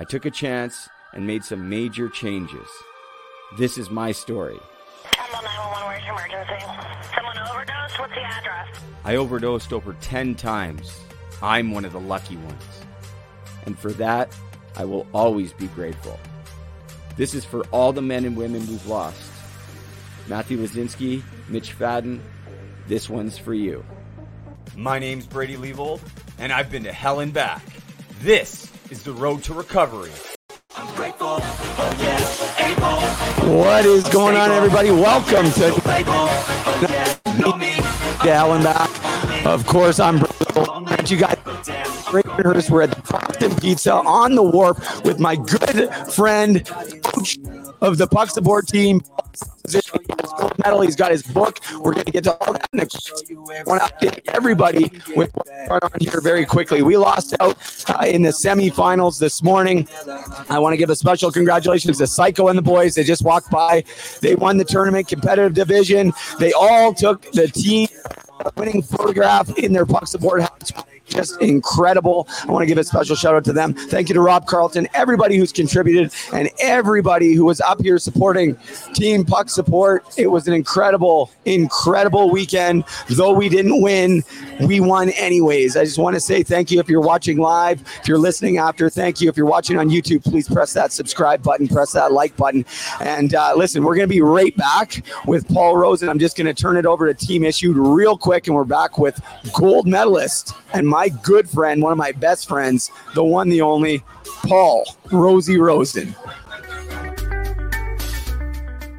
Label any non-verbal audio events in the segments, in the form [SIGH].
I took a chance and made some major changes. This is my story. Temple 911, where's your emergency? Someone overdosed? What's the address? I overdosed over 10 times. I'm one of the lucky ones. And for that, I will always be grateful. This is for all the men and women we've lost. Matthew Lazinski, Mitch Fadden, this one's for you. My name's Brady Leavold, and I've been to hell and back. This is the road to recovery. What is going on, everybody? Welcome to Allen back. Of course, I'm you guys. Gravenhurst. We're at the Boston Pizza on the wharf with my good friend, coach of the Puck Support team. Gold medal. He's got his book. We're going to get to all that. I want to update everybody with on here very quickly. We lost out uh, in the semifinals this morning. I want to give a special congratulations to Psycho and the boys. They just walked by. They won the tournament competitive division. They all took the team winning photograph in their puck support hats. Just incredible. I want to give a special shout out to them. Thank you to Rob Carlton, everybody who's contributed, and everybody who was up here supporting Team Puck Support. It was an incredible, incredible weekend. Though we didn't win, we won anyways. I just want to say thank you if you're watching live. If you're listening after, thank you. If you're watching on YouTube, please press that subscribe button, press that like button. And uh, listen, we're going to be right back with Paul Rosen. I'm just going to turn it over to Team Issued real quick, and we're back with gold medalist and my good friend, one of my best friends, the one, the only, Paul Rosie Rosen.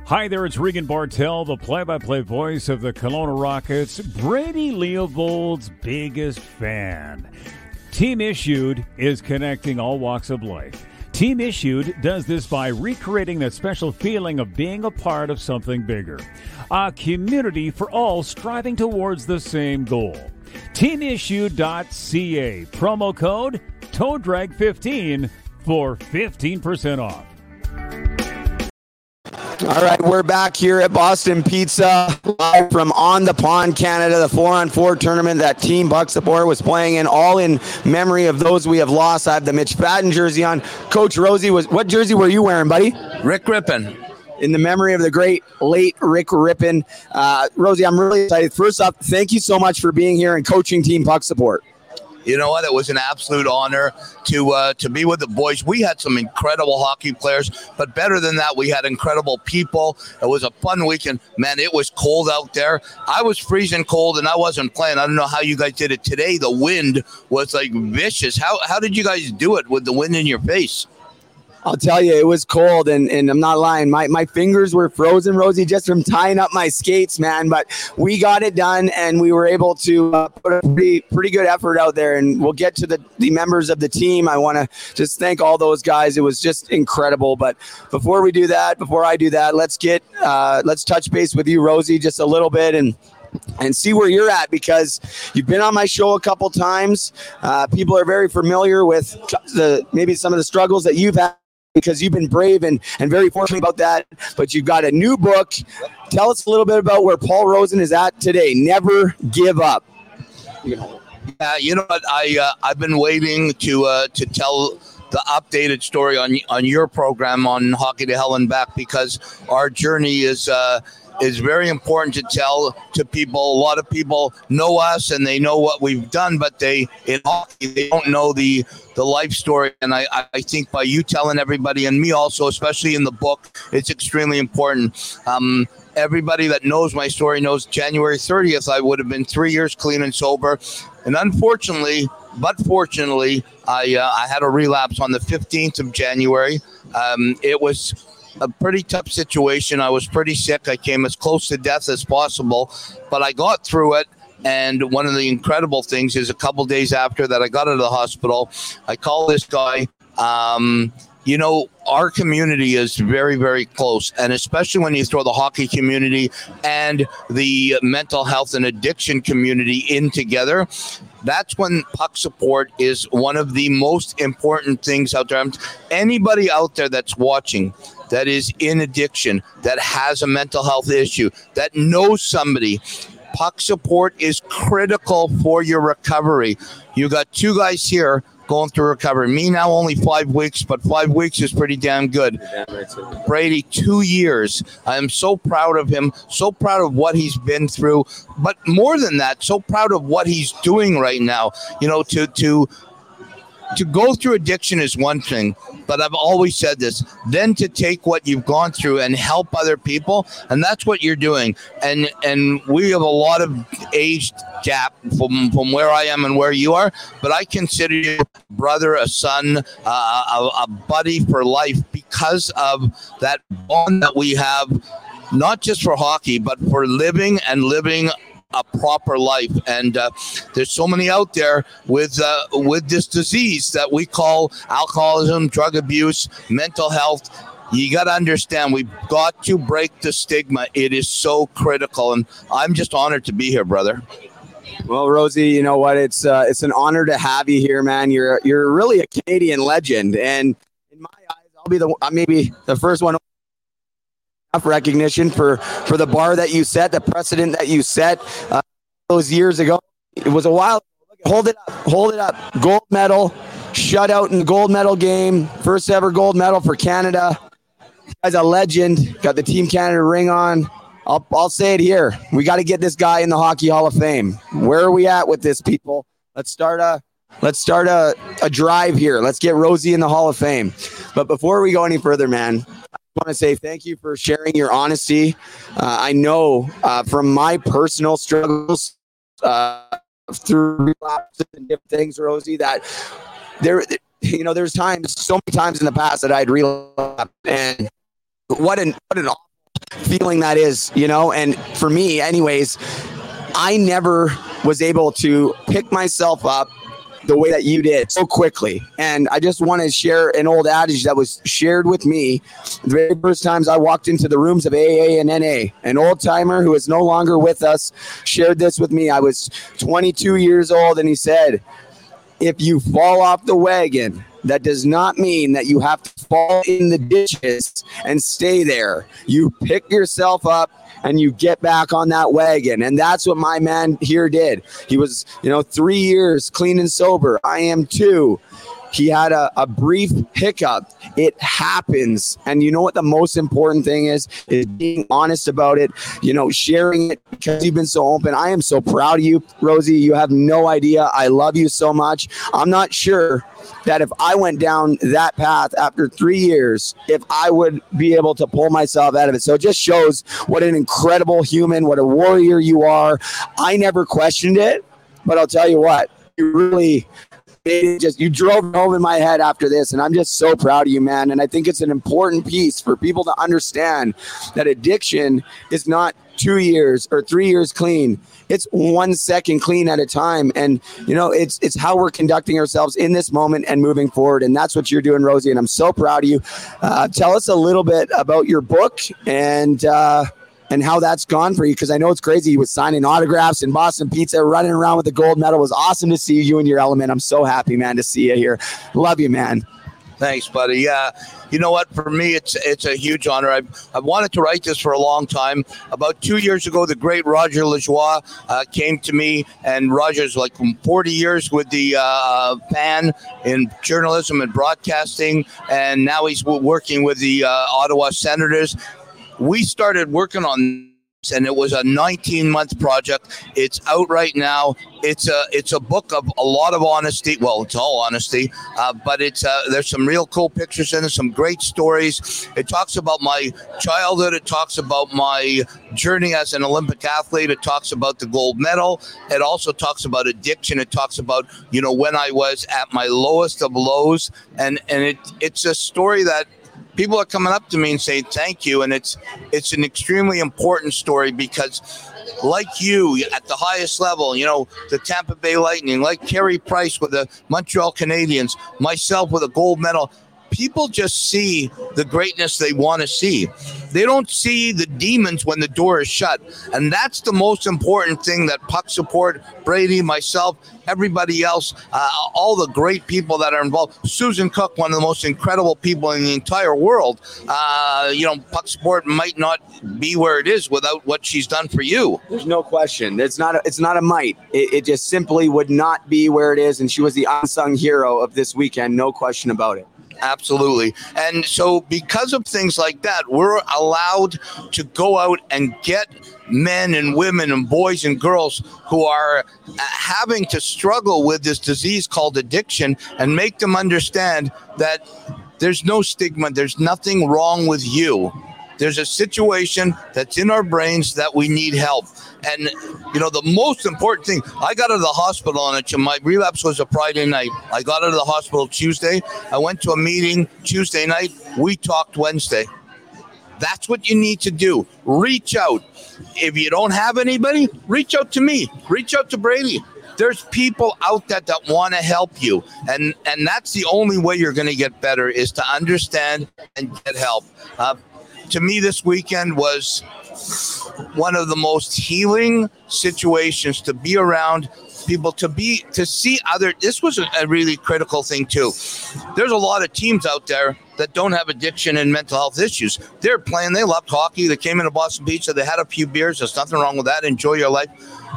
Hi there, it's Regan Bartel, the play by play voice of the Kelowna Rockets, Brady Leavold's biggest fan. Team Issued is connecting all walks of life. Team Issued does this by recreating that special feeling of being a part of something bigger. A community for all striving towards the same goal. TeamIssued.ca. Promo code TOEDRAG15 for 15% off. All right, we're back here at Boston Pizza live from On the Pond, Canada, the four on four tournament that Team Puck Support was playing in, all in memory of those we have lost. I have the Mitch Fadden jersey on. Coach Rosie was what jersey were you wearing, buddy? Rick Rippin. In the memory of the great late Rick Rippin. Uh, Rosie, I'm really excited. First off, thank you so much for being here and coaching Team Puck Support. You know what? It was an absolute honor to uh, to be with the boys. We had some incredible hockey players, but better than that, we had incredible people. It was a fun weekend. Man, it was cold out there. I was freezing cold, and I wasn't playing. I don't know how you guys did it today. The wind was like vicious. How how did you guys do it with the wind in your face? I'll tell you, it was cold, and, and I'm not lying. My, my fingers were frozen, Rosie, just from tying up my skates, man. But we got it done, and we were able to uh, put a pretty, pretty good effort out there. And we'll get to the, the members of the team. I want to just thank all those guys. It was just incredible. But before we do that, before I do that, let's get uh, let's touch base with you, Rosie, just a little bit, and and see where you're at because you've been on my show a couple times. Uh, people are very familiar with the maybe some of the struggles that you've had because you've been brave and, and very fortunate about that. But you've got a new book. Tell us a little bit about where Paul Rosen is at today. Never give up. Yeah, you know what? I uh, I've been waiting to uh, to tell the updated story on on your program on Hockey to Hell and Back because our journey is. Uh, is very important to tell to people. A lot of people know us and they know what we've done, but they in hockey they don't know the the life story. And I, I think by you telling everybody and me also, especially in the book, it's extremely important. Um, everybody that knows my story knows January 30th I would have been three years clean and sober, and unfortunately, but fortunately, I uh, I had a relapse on the 15th of January. Um, it was a pretty tough situation. I was pretty sick. I came as close to death as possible, but I got through it. And one of the incredible things is a couple days after that, I got out of the hospital. I call this guy. Um, you know, our community is very, very close. And especially when you throw the hockey community and the mental health and addiction community in together, that's when puck support is one of the most important things out there. Anybody out there that's watching that is in addiction, that has a mental health issue, that knows somebody, puck support is critical for your recovery. You got two guys here going through recovery. Me now only five weeks, but five weeks is pretty damn good. Brady, two years. I am so proud of him, so proud of what he's been through, but more than that, so proud of what he's doing right now. You know, to to to go through addiction is one thing, but I've always said this. Then to take what you've gone through and help other people, and that's what you're doing. And and we have a lot of age gap from from where I am and where you are, but I consider you a brother, a son, uh, a, a buddy for life because of that bond that we have. Not just for hockey, but for living and living a proper life. And uh, there's so many out there with uh, with this disease that we call alcoholism, drug abuse, mental health. You got to understand, we've got to break the stigma. It is so critical, and I'm just honored to be here, brother. Well, Rosie, you know what? It's uh, it's an honor to have you here, man. You're you're really a Canadian legend, and in my eyes, I'll be the maybe the first one recognition for for the bar that you set, the precedent that you set uh, those years ago. It was a while. Hold it up, hold it up. Gold medal, shutout in the gold medal game, first ever gold medal for Canada. As a legend, got the Team Canada ring on. I'll, I'll say it here. We got to get this guy in the Hockey Hall of Fame. Where are we at with this, people? Let's start a let's start a, a drive here. Let's get Rosie in the Hall of Fame. But before we go any further, man, want to say thank you for sharing your honesty. Uh, I know uh, from my personal struggles uh, through relapses and different things, Rosie, that there, you know, there's times, so many times in the past that I'd relapse, and what an what an awful feeling that is, you know. And for me, anyways, I never was able to pick myself up the way that you did so quickly. And I just want to share an old adage that was shared with me the very first times I walked into the rooms of AA and NA. An old timer who is no longer with us shared this with me. I was 22 years old, and he said, If you fall off the wagon, that does not mean that you have to fall in the ditches and stay there. You pick yourself up and you get back on that wagon. And that's what my man here did. He was, you know, three years clean and sober. I am too. He had a, a brief hiccup. It happens. And you know what the most important thing is? Is being honest about it, you know, sharing it because you've been so open. I am so proud of you, Rosie. You have no idea. I love you so much. I'm not sure that if I went down that path after three years, if I would be able to pull myself out of it. So it just shows what an incredible human, what a warrior you are. I never questioned it, but I'll tell you what, you really just you drove home in my head after this and i'm just so proud of you man. And i think it's an important piece for people to understand that addiction is not two years or three years clean. It's one second clean at a time. And you know it's it's how we're conducting ourselves in this moment and moving forward. And that's what you're doing rosie. And i'm so proud of you. Uh, tell us a little bit about your book and uh, and how that's gone for you because I know it's crazy. He was signing autographs in Boston Pizza, running around with the gold medal. It was awesome to see you in your element. I'm so happy, man, to see you here. Love you, man. Thanks, buddy. Yeah, you know what? For me, it's it's a huge honor. I've, I've wanted to write this for a long time. About two years ago, the great Roger Lajoie uh, came to me, and Roger's like 40 years with the uh, FAN in journalism and broadcasting, and now he's working with the uh, Ottawa Senators we started working on this and it was a 19 month project. It's out right now. It's a it's a book of a lot of honesty. Well it's all honesty uh, but it's uh, there's some real cool pictures in it some great stories. It talks about my childhood. It talks about my journey as an olympic athlete. It talks about the gold medal. It also talks about addiction. It talks about you know when i was at my lowest of lows and and it it's a story that people are coming up to me and saying thank you and it's it's an extremely important story because like you at the highest level you know the tampa bay lightning like Carey price with the montreal canadiens myself with a gold medal people just see the greatness they want to see. They don't see the demons when the door is shut. And that's the most important thing that Puck Support, Brady, myself, everybody else, uh, all the great people that are involved. Susan Cook, one of the most incredible people in the entire world. Uh, you know, Puck Support might not be where it is without what she's done for you. There's no question. It's not. A, it's not a might. It, it just simply would not be where it is, and she was the unsung hero of this weekend. No question about it. Absolutely. And so, because of things like that, we're allowed to go out and get men and women and boys and girls who are uh, having to struggle with this disease called addiction and make them understand that there's no stigma, there's nothing wrong with you. There's a situation that's in our brains that we need help. And, you know, the most important thing, I got out of the hospital on it. My relapse was a Friday night. I got out of the hospital Tuesday. I went to a meeting Tuesday night. We talked Wednesday. That's what you need to do. Reach out. If you don't have anybody, reach out to me. Reach out to Brady. There's people out there that want to help you, and and that's the only way you're going to get better is to understand and get help. Uh, to me, this weekend was one of the most healing situations to be around people to be to see other this was a, a, really critical thing too. There's a lot of teams out there that don't have addiction and mental health issues. They're playing they loved hockey they came into boston pizza they had a few beers there's nothing wrong with that enjoy your life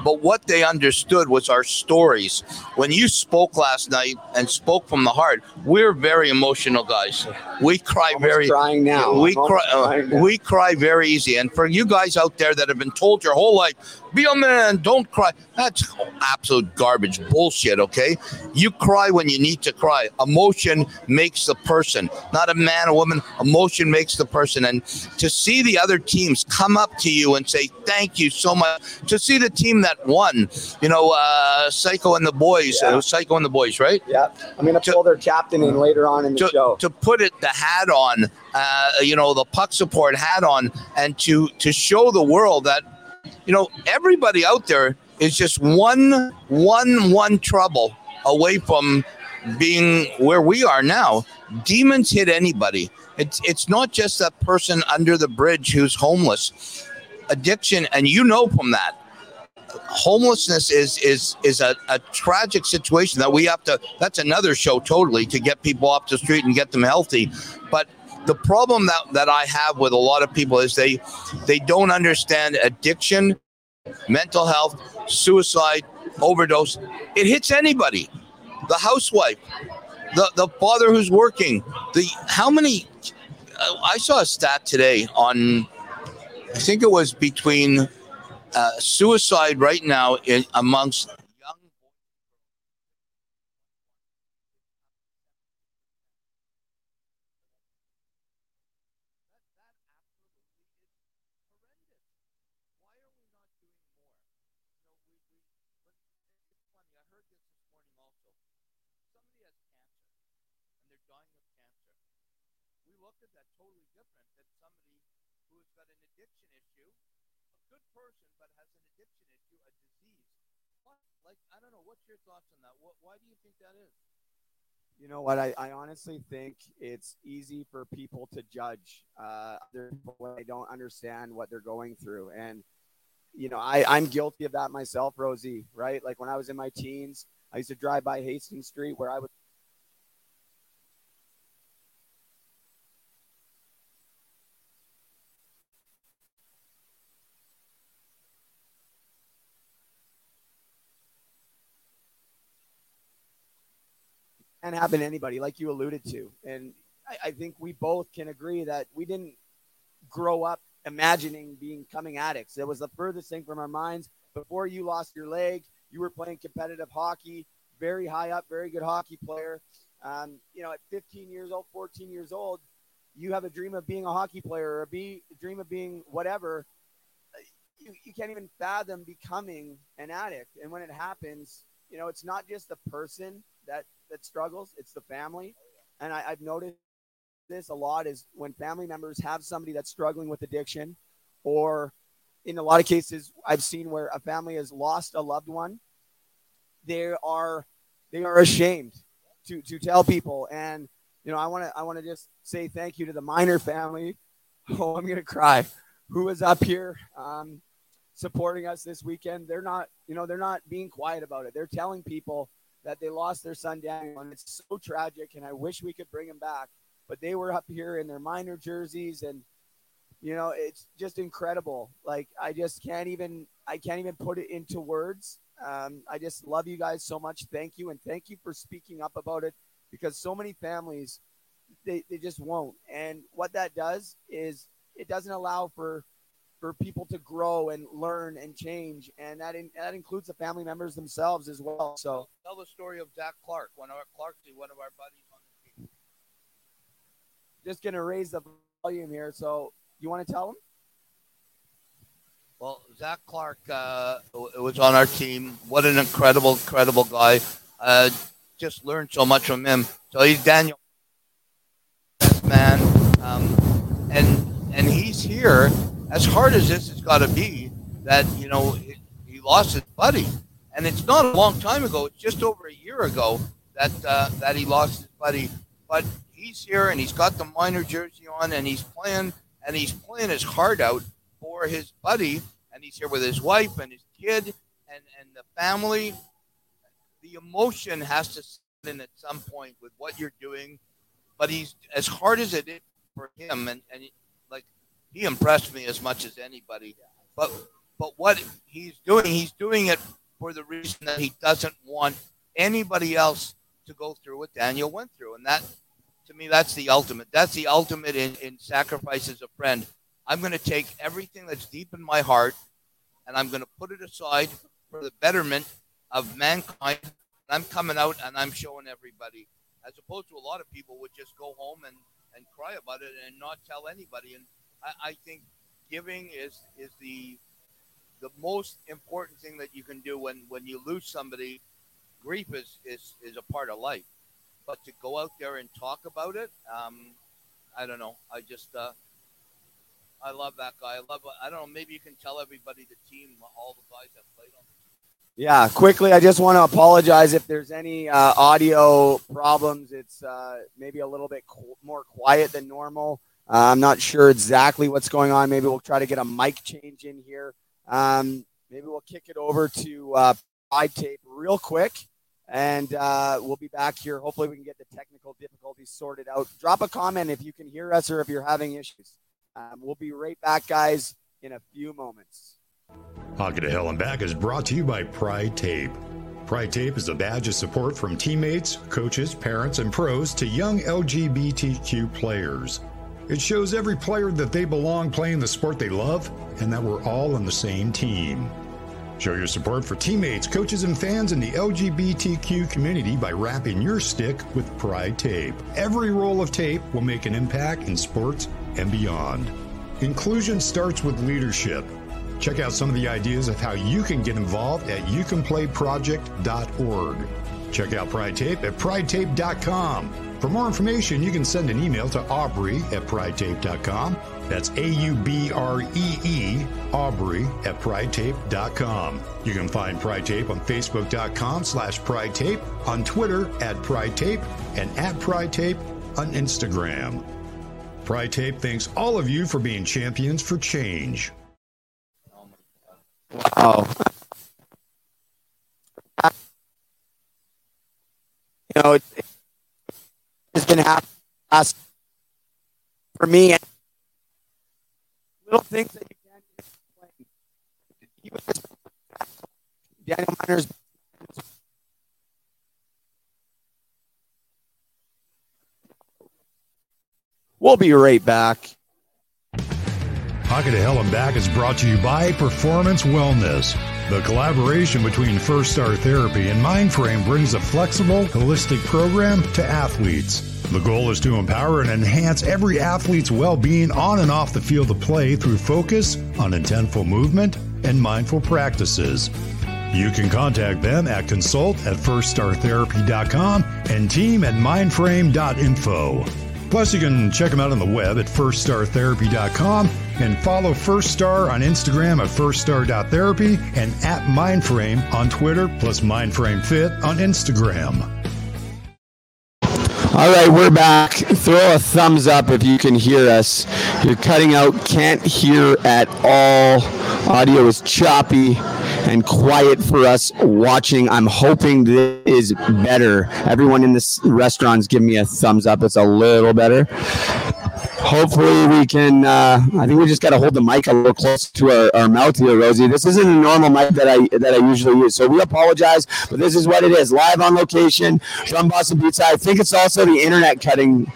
but what they understood was our stories. When you spoke last night and spoke from the heart, we're very emotional guys. We cry Almost very crying now. We cry. Uh, now. we cry very easy. And for you guys out there that have been told your whole life, be a man, don't cry. That's absolute garbage bullshit. Okay, you cry when you need to cry. Emotion makes the person, not a man, or woman. Emotion makes the person. And to see the other teams come up to you and say thank you so much. To see the team that won, you know, uh, Psycho and the boys. Yeah. It was Psycho and the boys, right? Yeah, I'm gonna To- pull their captain in later on in the to, show. to put it the hat on uh, you know the puck support hat on and to to show the world that you know everybody out there is just one one one trouble away from being where we are now demons hit anybody it's it's not just that person under the bridge who's homeless addiction and you know from that homelessness is is is a, a tragic situation that we have to that's another show totally to get people off the street and get them healthy. But the problem that, that i have with a lot of people is they they don't understand addiction mental health suicide overdose. It hits anybody. The housewife the the father who's working the how many uh, i saw a stat today on i think it was between uh, suicide right now in amongst young we look at that totally different than somebody who's got an addiction issue a good person but has an addiction issue, a disease. What? Like, I don't know. What's your thoughts on that? What, why do you think that is? You know what? I, I honestly think it's easy for people to judge uh, other people when they don't understand what they're going through. And, you know, I, I'm guilty of that myself, Rosie, right? Like when I was in my teens, I used to drive by Hastings Street where I would can happen to anybody, like you alluded to. And I, I, think we both can agree that we didn't grow up imagining being coming addicts. It was the furthest thing from our minds. Before you lost your leg, you were playing competitive hockey, very high up, very good hockey player. Um, you know, at 15 years old, 14 years old, you have a dream of being a hockey player or be, a dream of being whatever. You, you can't even fathom becoming an addict. And when it happens, you know, it's not just the person that that struggles, it's the family. And I, I've noticed this a lot is when family members have somebody that's struggling with addiction, or in a lot of cases, I've seen where a family has lost a loved one. They are they are ashamed to to tell people, and you know I want to I want to just say thank you to the Miner family. [LAUGHS] Oh, I'm gonna cry. Who is up here um, supporting us this weekend? They're not you know they're not being quiet about it. They're telling people that they lost their son Daniel, and it's so tragic. And I wish we could bring him back, but they were up here in their Miner jerseys, and you know, it's just incredible. Like I just can't even I can't even put it into words. Um, I just love you guys so much. Thank you, and thank you for speaking up about it because so many families they, they just won't. And what that does is it doesn't allow for for people to grow and learn and change, and that in, that includes the family members themselves as well. So tell the story of Zach Clark, one of our Clark, one of our buddies on the team. Just gonna raise the volume here. So you want to tell him? Well, Zach Clark uh, was on our team. What an incredible, incredible guy. Uh, just learned so much from him. So he's Daniel, best man, um, and and he's here as hard as this has got to be, that you know he, he lost his buddy, and it's not a long time ago. It's just over a year ago that uh, that he lost his buddy. But he's here and he's got the Miner jersey on, and he's playing and he's playing his heart out for his buddy, and he's here with his wife and his kid and and the family. The emotion has to set in at some point with what you're doing, but he's as hard as it is for him, and and he impressed me as much as anybody. But but what he's doing, he's doing it for the reason that he doesn't want anybody else to go through what Daniel went through, and that to me that's the ultimate. That's the ultimate in, in sacrifice as a friend. I'm going to take everything that's deep in my heart, and I'm going to put it aside for the betterment of mankind. I'm coming out and I'm showing everybody, as opposed to a lot of people would just go home and, and cry about it and not tell anybody. And I, I think giving is is the the most important thing that you can do when when you lose somebody. Grief is is is a part of life, but to go out there and talk about it, um, I don't know. I just uh, I love that guy. I love. I don't know. Maybe you can tell everybody the team, all the guys that played on. Yeah, quickly, I just want to apologize if there's any uh, audio problems. It's uh, maybe a little bit more quiet than normal. Uh, I'm not sure exactly what's going on. Maybe we'll try to get a mic change in here. Um, maybe we'll kick it over to uh, Pride Tape real quick, and uh, we'll be back here. Hopefully, we can get the technical difficulties sorted out. Drop a comment if you can hear us or if you're having issues. Um, we'll be right back, guys, in a few moments. Hockey to Hell and Back is brought to you by Pride Tape. Pride Tape is a badge of support from teammates, coaches, parents, and pros to young LGBTQ players. It shows every player that they belong playing the sport they love and that we're all on the same team. Show your support for teammates, coaches, and fans in the LGBTQ community by wrapping your stick with Pride Tape. Every roll of tape will make an impact in sports and beyond. Inclusion starts with leadership. Check out some of the ideas of how you can get involved at youcanplayproject.org. Check out Pride Tape at pridetape.com. For more information, you can send an email to Aubrey at pridetape.com. That's A U B R E E, Aubrey at pridetape.com. You can find Pride Tape on Facebook.com slash Pride Tape, on Twitter at Pride Tape, and at Pride Tape on Instagram. Pride Tape thanks all of you for being champions for change. Wow. You know, it, has been happening last for me. And little things that you can explain. Daniel Miner's We'll be right back. Hockey to Hell and Back is brought to you by Performance Wellness. The collaboration between First Star Therapy and Mindframe brings a flexible, holistic program to athletes. The goal is to empower and enhance every athlete's well being on and off the field of play through focus on intentful movement and mindful practices. You can contact them at consult at firststartherapy.com and team at mindframe.info. Plus, you can check them out on the web at firststartherapy.com and follow First Star on Instagram at firststar.therapy and at Mindframe on Twitter, plus Mindframe Fit on Instagram. All right, we're back. Throw a thumbs up if you can hear us. You're cutting out, can't hear at all. Audio is choppy and quiet for us watching. I'm hoping this is better. Everyone in this restaurant's giving me a thumbs up. It's a little better. Hopefully we can. Uh, I think we just got to hold the mic a little close to our, our mouth here, Rosie. This isn't a normal mic that I that I usually use, so we apologize. But this is what it is: live on location from Boston Pizza. I think it's also the internet cutting.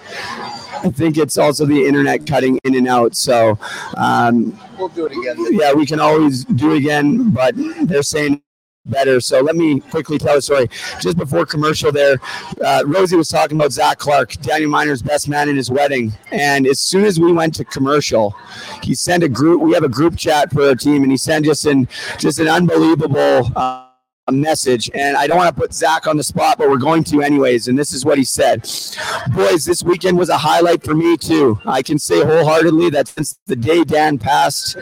I think it's also the internet cutting in and out. So um, We'll do it again. yeah, we can always do it again, but they're saying better. So let me quickly tell a story. Just before commercial, there, uh, Rosie was talking about Zach Clark, Daniel Miner's best man in his wedding. And as soon as we went to commercial, he sent a group. We have a group chat for our team, and he sent just an just an unbelievable. Uh, a message, and I don't want to put Zach on the spot, but we're going to anyways. And this is what he said Boys, this weekend was a highlight for me, too. I can say wholeheartedly that since the day Dan passed,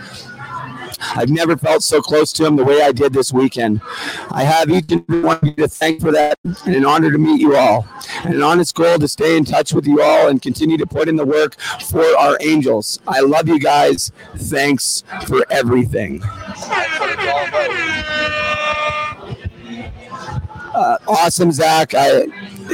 I've never felt so close to him the way I did this weekend. I have each and every one of you to thank for that, and an honor to meet you all, and an honest goal to stay in touch with you all and continue to put in the work for our angels. I love you guys. Thanks for everything. [LAUGHS] Uh, awesome, Zach. I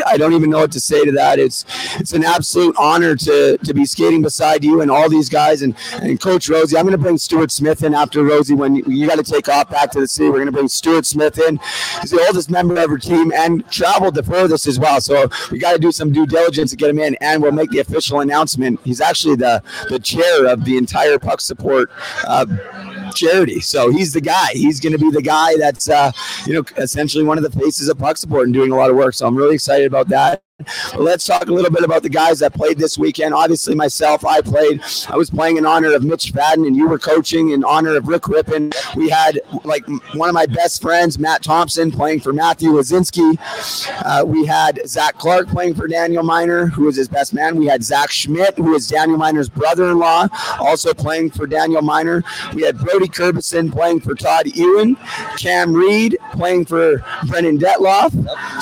I don't even know what to say to that. It's it's an absolute honor to to be skating beside you and all these guys and and Coach Rosie. I'm going to bring Stuart Smith in after Rosie when you, you got to take off back to the city. We're going to bring Stuart Smith in. He's the oldest member of our team and traveled the furthest as well. So we got to do some due diligence to get him in, and we'll make the official announcement. He's actually the the chair of the entire puck support. Uh, charity. So he's the guy. He's going to be the guy that's, uh, you know, essentially one of the faces of puck support and doing a lot of work. So I'm really excited about that. Let's talk a little bit about the guys that played this weekend. Obviously, myself, I played. I was playing in honor of Mitch Fadden, and you were coaching in honor of Rick Rippon. We had like one of my best friends, Matt Thompson, playing for Matthew Wazinski. Uh, we had Zach Clark playing for Daniel Miner, who was his best man. We had Zach Schmidt, who is Daniel Miner's brother-in-law, also playing for Daniel Miner. We had Brody Curbison playing for Todd Ewan, Cam Reed playing for Brennan Detloff,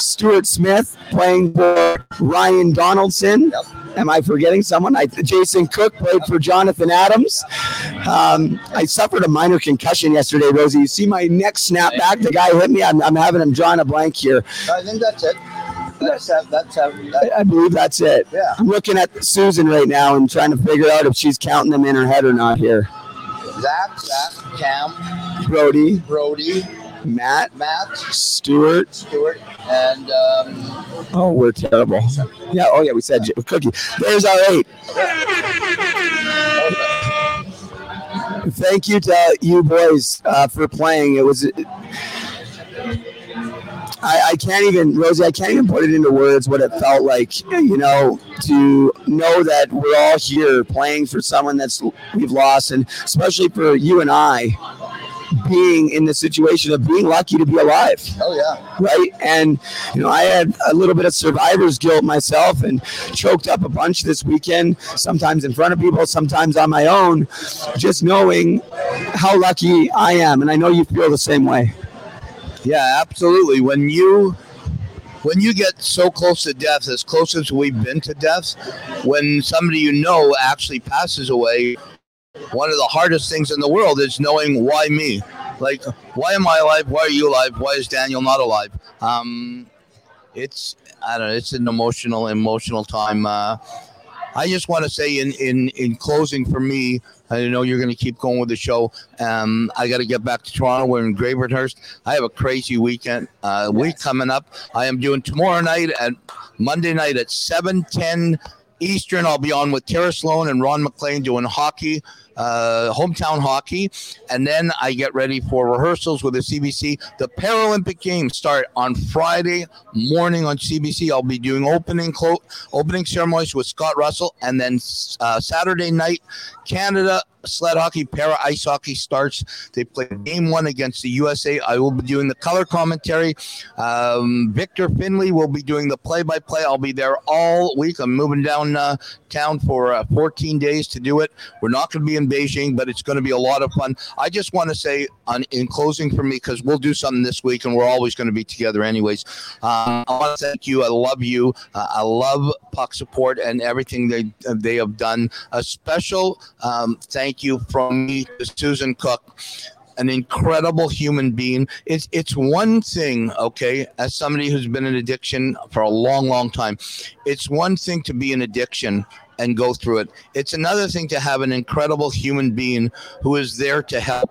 Stuart Smith playing for Ryan Donaldson. Am I forgetting someone? I, Jason Cook played for Jonathan Adams. Um, I suffered a minor concussion yesterday, Rosie. You see my neck snap back. The guy hit me. I'm, I'm having him drawing a blank here. I think that's it. That's that's I, I believe that's it. Yeah. I'm looking at Susan right now and trying to figure out if she's counting them in her head or not here. Zach, Zach, Cam, Brody, Brody, Matt, Matt, Stewart. Stewart, and um, Oh, we're terrible. Yeah. Oh, yeah. We said Cookie. There's our eight. Thank you to you boys uh, for playing. It was. I, I can't even, Rosie. I can't even put it into words what it felt like. You know, to know that we're all here playing for someone that's we've lost, and especially for you and I being in the situation of being lucky to be alive oh yeah, right? And you know, I had a little bit of survivor's guilt myself, and choked up a bunch this weekend. Sometimes in front of people, sometimes on my own. Just knowing how lucky I am, and I know you feel the same way. yeah, absolutely. When you when you get so close to death, as close as we've been to death, when somebody you know actually passes away, one of the hardest things in the world is knowing why me. Like, why am I alive? Why are you alive? Why is Daniel not alive? Um, it's I don't know. It's an emotional, emotional time. Uh, I just want to say in in in closing for me, I know you're going to keep going with the show. Um, I got to get back to Toronto. We're in Gravenhurst. I have a crazy weekend uh, week coming up. I am doing tomorrow night and Monday night at seven ten Eastern. I'll be on with Tara Slone and Ron MacLean doing hockey, uh, hometown hockey, and then I get ready for rehearsals with the CBC. The Paralympic Games start on Friday morning on CBC. I'll be doing opening clo- opening ceremonies with Scott Russell, and then uh, Saturday night, Canada sled hockey, para ice hockey starts. They play game one against the USA. I will be doing the color commentary. Um, Victor Finley will be doing the play by play. I'll be there all week. I'm moving down uh, town for uh, 14 days to do it. We're not going to be in Beijing, but it's going to be a lot of fun. I just want to say, on, in closing for me, because we'll do something this week and we're always going to be together anyways. Um, I want to thank you. I love you. Uh, I love Puck Support and everything they they have done. A special um, thank you from me to Susan Cook an incredible human being. It's it's one thing, okay, as somebody who's been in addiction for a long, long time. It's one thing to be in addiction and go through it. It's another thing to have an incredible human being who is there to help.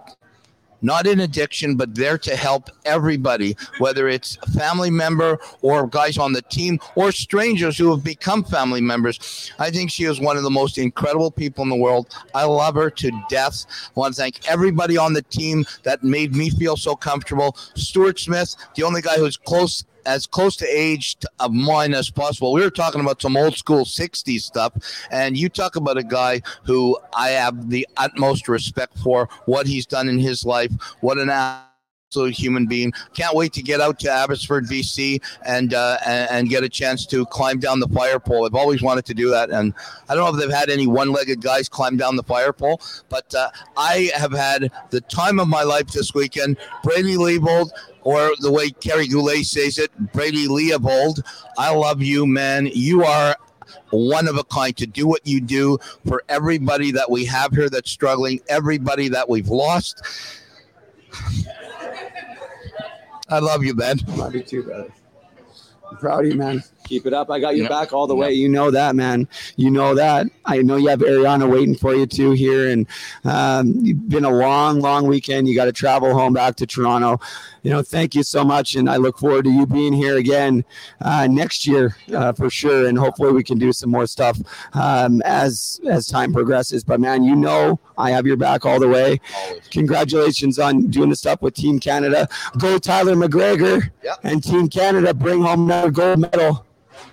Not in addiction, but there to help everybody, whether it's a family member or guys on the team or strangers who have become family members. I think she is one of the most incredible people in the world. I love her to death. I want to thank everybody on the team that made me feel so comfortable. Stuart Smith, the only guy who's close as close to age of mine as possible. We were talking about some old school 60s stuff, and you talk about a guy who I have the utmost respect for, what he's done in his life, what an absolute human being. Can't wait to get out to Abbotsford, BC, and, uh, and and get a chance to climb down the fire pole. I've always wanted to do that, and I don't know if they've had any one-legged guys climb down the fire pole, but uh, I have had the time of my life this weekend. Brady Leavold, or the way Kerry Goulet says it, Brady Leopold. I love you, man. You are one of a kind to do what you do for everybody that we have here that's struggling, everybody that we've lost. [SIGHS] I love you, man. Love you too, brother. I'm proud of you, man. Keep it up. I got you Yeah. back all the way. You know that, man. You know that. I know you have Ariana waiting for you too here, and um, you've been a long, long weekend. You got to travel home back to Toronto. You know, thank you so much, and I look forward to you being here again uh, next year uh, for sure, and hopefully we can do some more stuff um, as as time progresses. But man, you know I have your back all the way. Congratulations on doing the stuff with Team Canada. Go Tyler McGregor Yep. and Team Canada. Bring home another gold medal.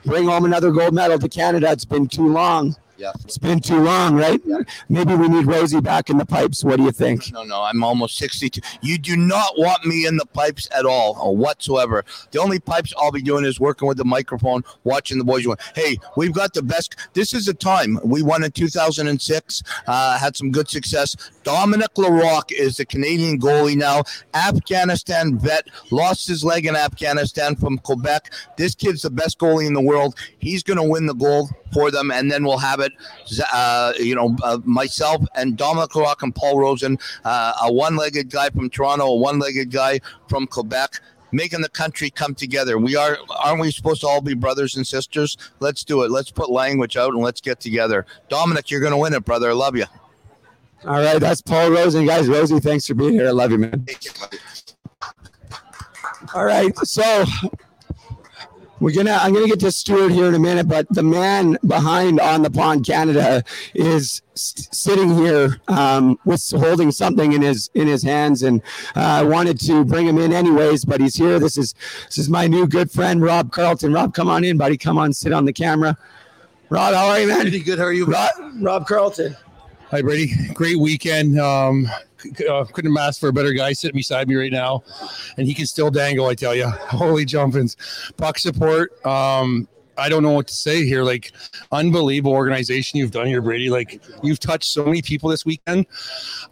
Bring home another gold medal to Canada. It's been too long. Yeah. It's been too long, right? Maybe we need Rosie back in the pipes. What do you think? No, no, I'm almost 62. You do not want me in the pipes at all or whatsoever. The only pipes I'll be doing is working with the microphone, watching the boys. Hey, we've got the best. This is the time. We won in 2006, uh, had some good success. Dominic Larocque is the Canadian goalie now. Afghanistan vet, lost his leg in Afghanistan from Quebec. This kid's the best goalie in the world. He's going to win the gold for them, and then we'll have it it. Uh, you know, uh, myself and Dominic Rock and Paul Rosen, uh, a one-legged guy from Toronto, a one-legged guy from Quebec making the country come together. We are, aren't we supposed to all be brothers and sisters? Let's do it. Let's put language out and let's get together. Dominic, you're going to win it, brother. I love you. All right, that's Paul Rosen, guys. Rosie, thanks for being here. I love you, man. All right, so we're gonna I'm gonna get to Stuart here in a minute, but the man behind on the pond Canada is s- sitting here um, with holding something in his in his hands, and uh, I wanted to bring him in anyways, but he's here. This is this is my new good friend Rob Carlton. Rob, come on in, buddy. Come on, sit on the camera. Rob, how are you, man? Pretty good. How are you? Rob, Rob Carlton. Hi, Brady. Great weekend. Um, c- uh, couldn't asked for a better guy sitting beside me right now, and he can still dangle. I tell you, [LAUGHS] holy jumpins, puck support. Um, I don't know what to say here. Like, unbelievable organization you've done here, Brady. Like, you've touched so many people this weekend.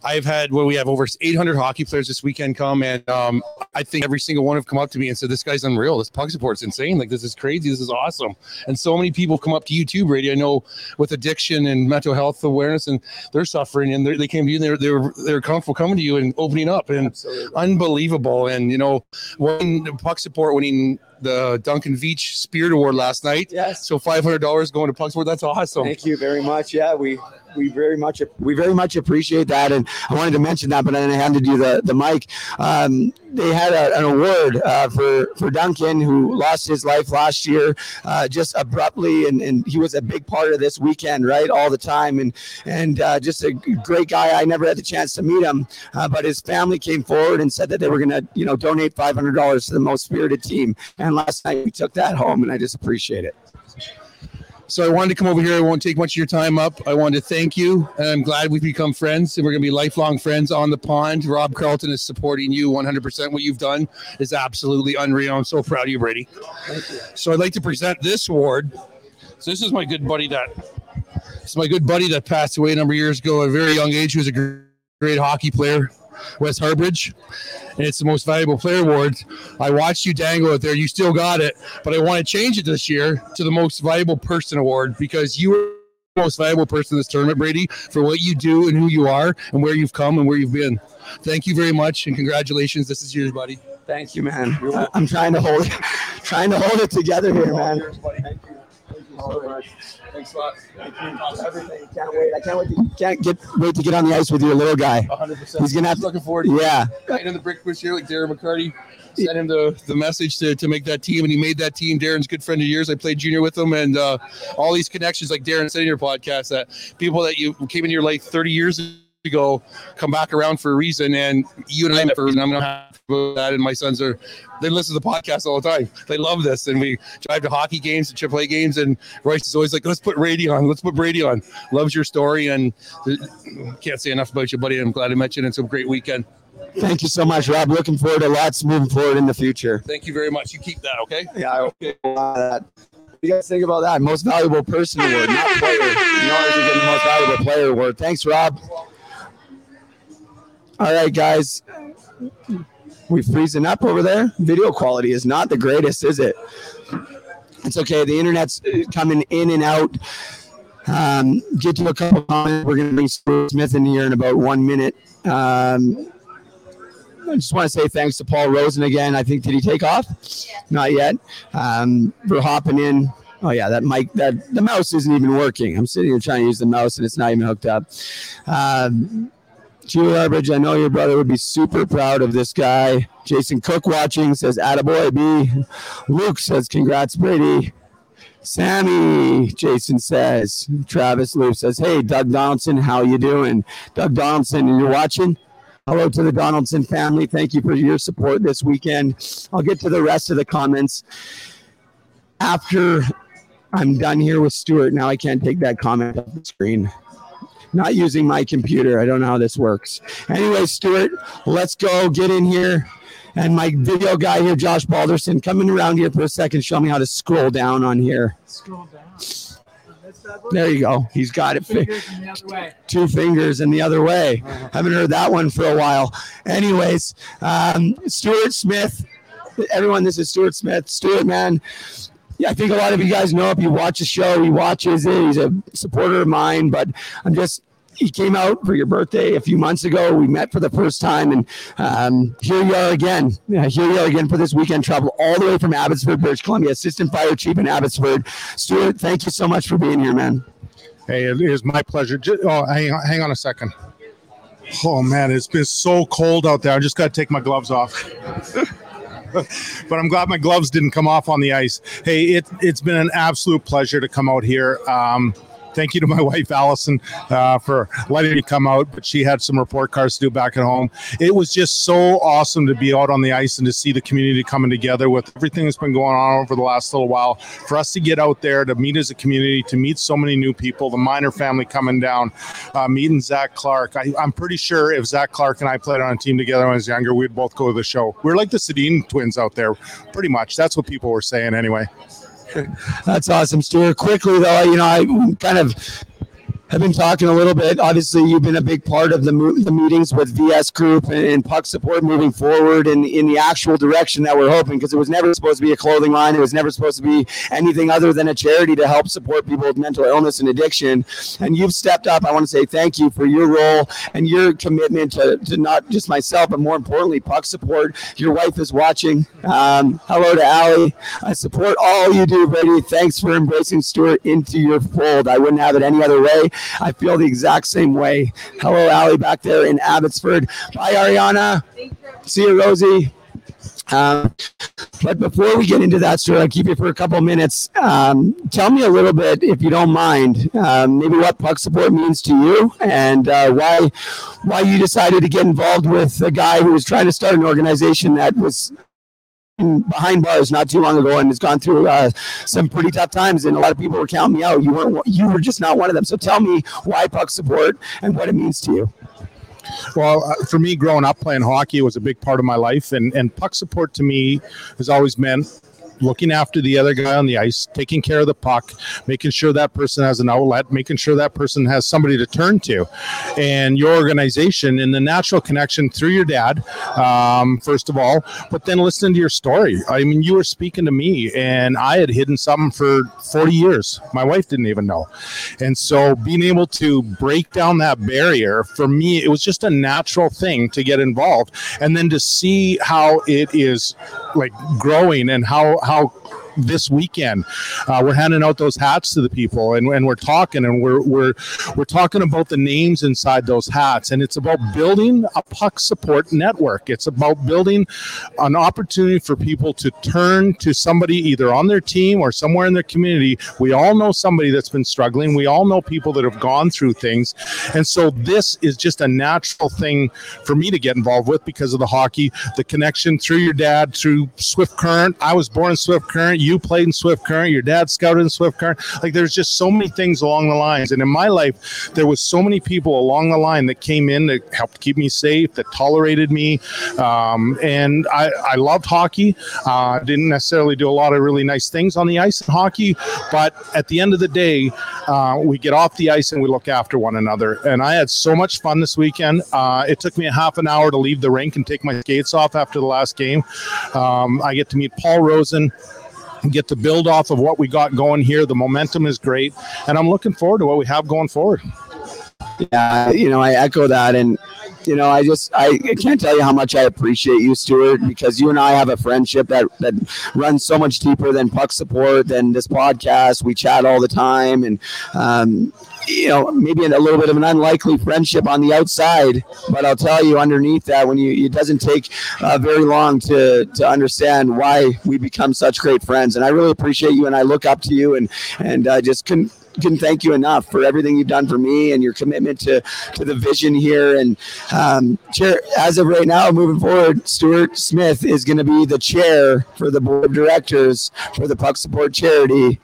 I've had well, we have over 800 hockey players this weekend come, and um, I think every single one of them have come up to me and said, "This guy's unreal. This puck support's insane. Like, this is crazy. This is awesome." And so many people come up to you too, Brady. I know with addiction and mental health awareness, and they're suffering, and they're, they came to you, and they're they're they're comfortable coming to you and opening up, and unbelievable. And you know, when puck support winning the Duncan Veach Spirit Award last night. Yes. So five hundred dollars going to puck support. That's awesome. Thank you very much. Yeah, we we very much we very much appreciate that, and I wanted to mention that, but then I handed you the the mic. Um, they had a, an award uh, for for Duncan, who lost his life last year, uh, just abruptly, and, and he was a big part of this weekend, right, all the time, and and uh, just a great guy. I never had the chance to meet him, uh, but his family came forward and said that they were going to, you know, donate five hundred dollars to the most spirited team, and last night we took that home, and I just appreciate it. So I wanted to come over here. I won't take much of your time up. I wanted to thank you, and I'm glad we've become friends, and we're going to be lifelong friends on the pond. Rob Carlton is supporting you 100%. What you've done is absolutely unreal. I'm so proud of you, Brady. So I'd like to present this award. So this is my good buddy that. It's my good buddy that passed away a number of years ago at a very young age. He was a gr- great hockey player, Wes Harbridge, and it's the most valuable player award. I watched you dangle it there. You still got it, but I want to change it this year to the most valuable person award because you were the most valuable person in this tournament, Brady, for what you do and who you are and where you've come and where you've been. Thank you very much and congratulations. This is yours, buddy. Thank you, man. I- I'm trying to hold, [LAUGHS] trying to hold it together here, man. Thanks a lot. Everything. Can't wait. I can't wait. To, can't get wait to get on the ice with your little guy. 100%. He's gonna have to- looking forward to Yeah. Right in the brick bush here, like Darren McCarty. Sent him the, the message to, to make that team, and he made that team. Darren's a good friend of yours. I played junior with him, and uh, all these connections, like Darren said in your podcast, that people that you came into your life 30 years ago come back around for a reason. And you and I met for a reason. I'm not happy about that. And my sons are, they listen to the podcast all the time. They love this. And we drive to hockey games, to AAA games, and Royce is always like, let's put Brady on. Let's put Brady on. Loves your story. And uh, can't say enough about you, buddy. I'm glad I met you. And it's a great weekend. Thank you so much, Rob. Looking forward to lots moving forward in the future. Thank you very much. You keep that, okay? Yeah, I hope that. What do you guys think about that? Most valuable person award, not player. You know, you're getting the most valuable player award. Thanks, Rob. All right, guys. We freezing up over there. Video quality is not the greatest, is it? It's okay. The internet's coming in and out. Um, get to a couple comments. We're going to bring Smith in here in about one minute. Um, I just want to say thanks to Paul Rosen again. I think did he take off? Not yet. Um, we're hopping in. Oh yeah, that mic that the mouse isn't even working. I'm sitting here trying to use the mouse and it's not even hooked up. Um, Julie Harbridge, I know your brother would be super proud of this guy. Jason Cook watching says, Attaboy B. Luke says, Congrats, Brady. Sammy, Jason says. Travis Luke says, Hey, Doug Donaldson, how you doing? Doug Donaldson, you're watching? Hello to the Donaldson family. Thank you for your support this weekend. I'll get to the rest of the comments after I'm done here with Stuart. Now I can't take that comment off the screen. Not using my computer. I don't know how this works. Anyway, Stuart, let's go get in here. And my video guy here, Josh Balderson, coming around here for a second. Show me how to scroll down on here. Scroll down. There you go. He's got it. fi- Fingers in the other way. two fingers and the other way. Haven't heard that one for a while. Anyways, um, Stuart Smith, everyone, this is Stuart Smith. Stuart, man, yeah, I think a lot of you guys know if you watch the show, he watches it. He's a supporter of mine, but I'm just he came out for your birthday a few months ago. We met for the first time, and um, here you are again. Yeah, here you are again for this weekend travel all the way from Abbotsford, British Columbia, Assistant Fire Chief in Abbotsford. Stuart, thank you so much for being here, man. Hey, it is my pleasure. Just, oh, hang on, hang on a second. Oh man, it's been so cold out there. I just got to take my gloves off. [LAUGHS] [LAUGHS] but I'm glad my gloves didn't come off on the ice. Hey, it, it's been an absolute pleasure to come out here. Um, thank you to my [LAUGHS] wife Allison uh, for letting me come out. But she had some report cards to do back at home. It was just so awesome to be out on the ice and to see the community coming together with everything that's been going on over the last little while. For us to get out there to meet as a community, to meet so many new people, the Miner family coming down, uh, meeting Zach Clark. I, am pretty sure if Zach Clark and I played on a team together when I was younger, we'd both go to the show. We're like the Sedin twins out there, pretty much. That's what people were saying anyway. That's awesome, Stuart. Quickly though, you know, I kind of have been talking a little bit. Obviously, you've been a big part of the, the meetings with VS Group and, and puck support moving forward in, in the actual direction that we're hoping because it was never supposed to be a clothing line. It was never supposed to be anything other than a charity to help support people with mental illness and addiction. And you've stepped up. I want to say thank you for your role and your commitment to, to not just myself, but more importantly, puck support. Your wife is watching. Um, hello to Allie. I support all you do, Brady. Thanks for embracing Stuart into your fold. I wouldn't have it any other way. I feel the exact same way. Hello, Allie, back there in Abbotsford. Bye, Ariana. See you, Rosie. Um, but before we get into that story, I'll keep you for a couple minutes. Um, tell me a little bit, if you don't mind, um, maybe what puck support means to you and uh, why why you decided to get involved with a guy who was trying to start an organization that was behind bars not too long ago and has gone through uh, some pretty tough times and a lot of people were counting me out. You weren't you were just not one of them. So tell me why puck support and what it means to you. Well, uh, for me, growing up playing hockey was a big part of my life, and, and puck support to me has always meant looking after the other guy on the ice, taking care of the puck, making sure that person has an outlet, making sure that person has somebody to turn to. And your organization and the natural connection through your dad, um, first of all, but then listening to your story. I mean, you were speaking to me, and I had hidden something for 40 years. My wife didn't even know. And so being able to break down that barrier for me, it was just a natural thing to get involved. And then to see how it is like growing and how how this weekend. Uh, we're handing out those hats to the people, and, and we're talking, and we're we're we're talking about the names inside those hats, and it's about building a puck support network. It's about building an opportunity for people to turn to somebody either on their team or somewhere in their community. We all know somebody that's been struggling. We all know people that have gone through things, and so this is just a natural thing for me to get involved with because of the hockey, the connection through your dad, through Swift Current. I was born in Swift Current you played in Swift Current, your dad scouted in Swift Current. Like there's just so many things along the lines. And in my life, there was so many people along the line that came in that helped keep me safe, that tolerated me. Um, and I, I loved hockey. Uh, didn't necessarily do a lot of really nice things on the ice in hockey, but at the end of the day, uh, we get off the ice and we look after one another. And I had so much fun this weekend. Uh, it took me a half an hour to leave the rink and take my skates off after the last game. Um, I get to meet Paul Rosen get to build off of what we got going here. The momentum is great, and I'm looking forward to what we have going forward. Yeah, you know, I echo that, and you know, I just I can't tell you how much I appreciate you, Stuart, because you and I have a friendship that that runs so much deeper than puck support, than this podcast. We chat all the time, and um, you know, maybe a little bit of an unlikely friendship on the outside, but I'll tell you underneath that, when you, it doesn't take uh, very long to, to understand why we become such great friends. And I really appreciate you and I look up to you and, and uh, just can thank you enough for everything you've done for me and your commitment to, to the vision here. And um, chair, as of right now, moving forward, Stuart Smith is going to be the chair for the board of directors for the Puck Support Charity.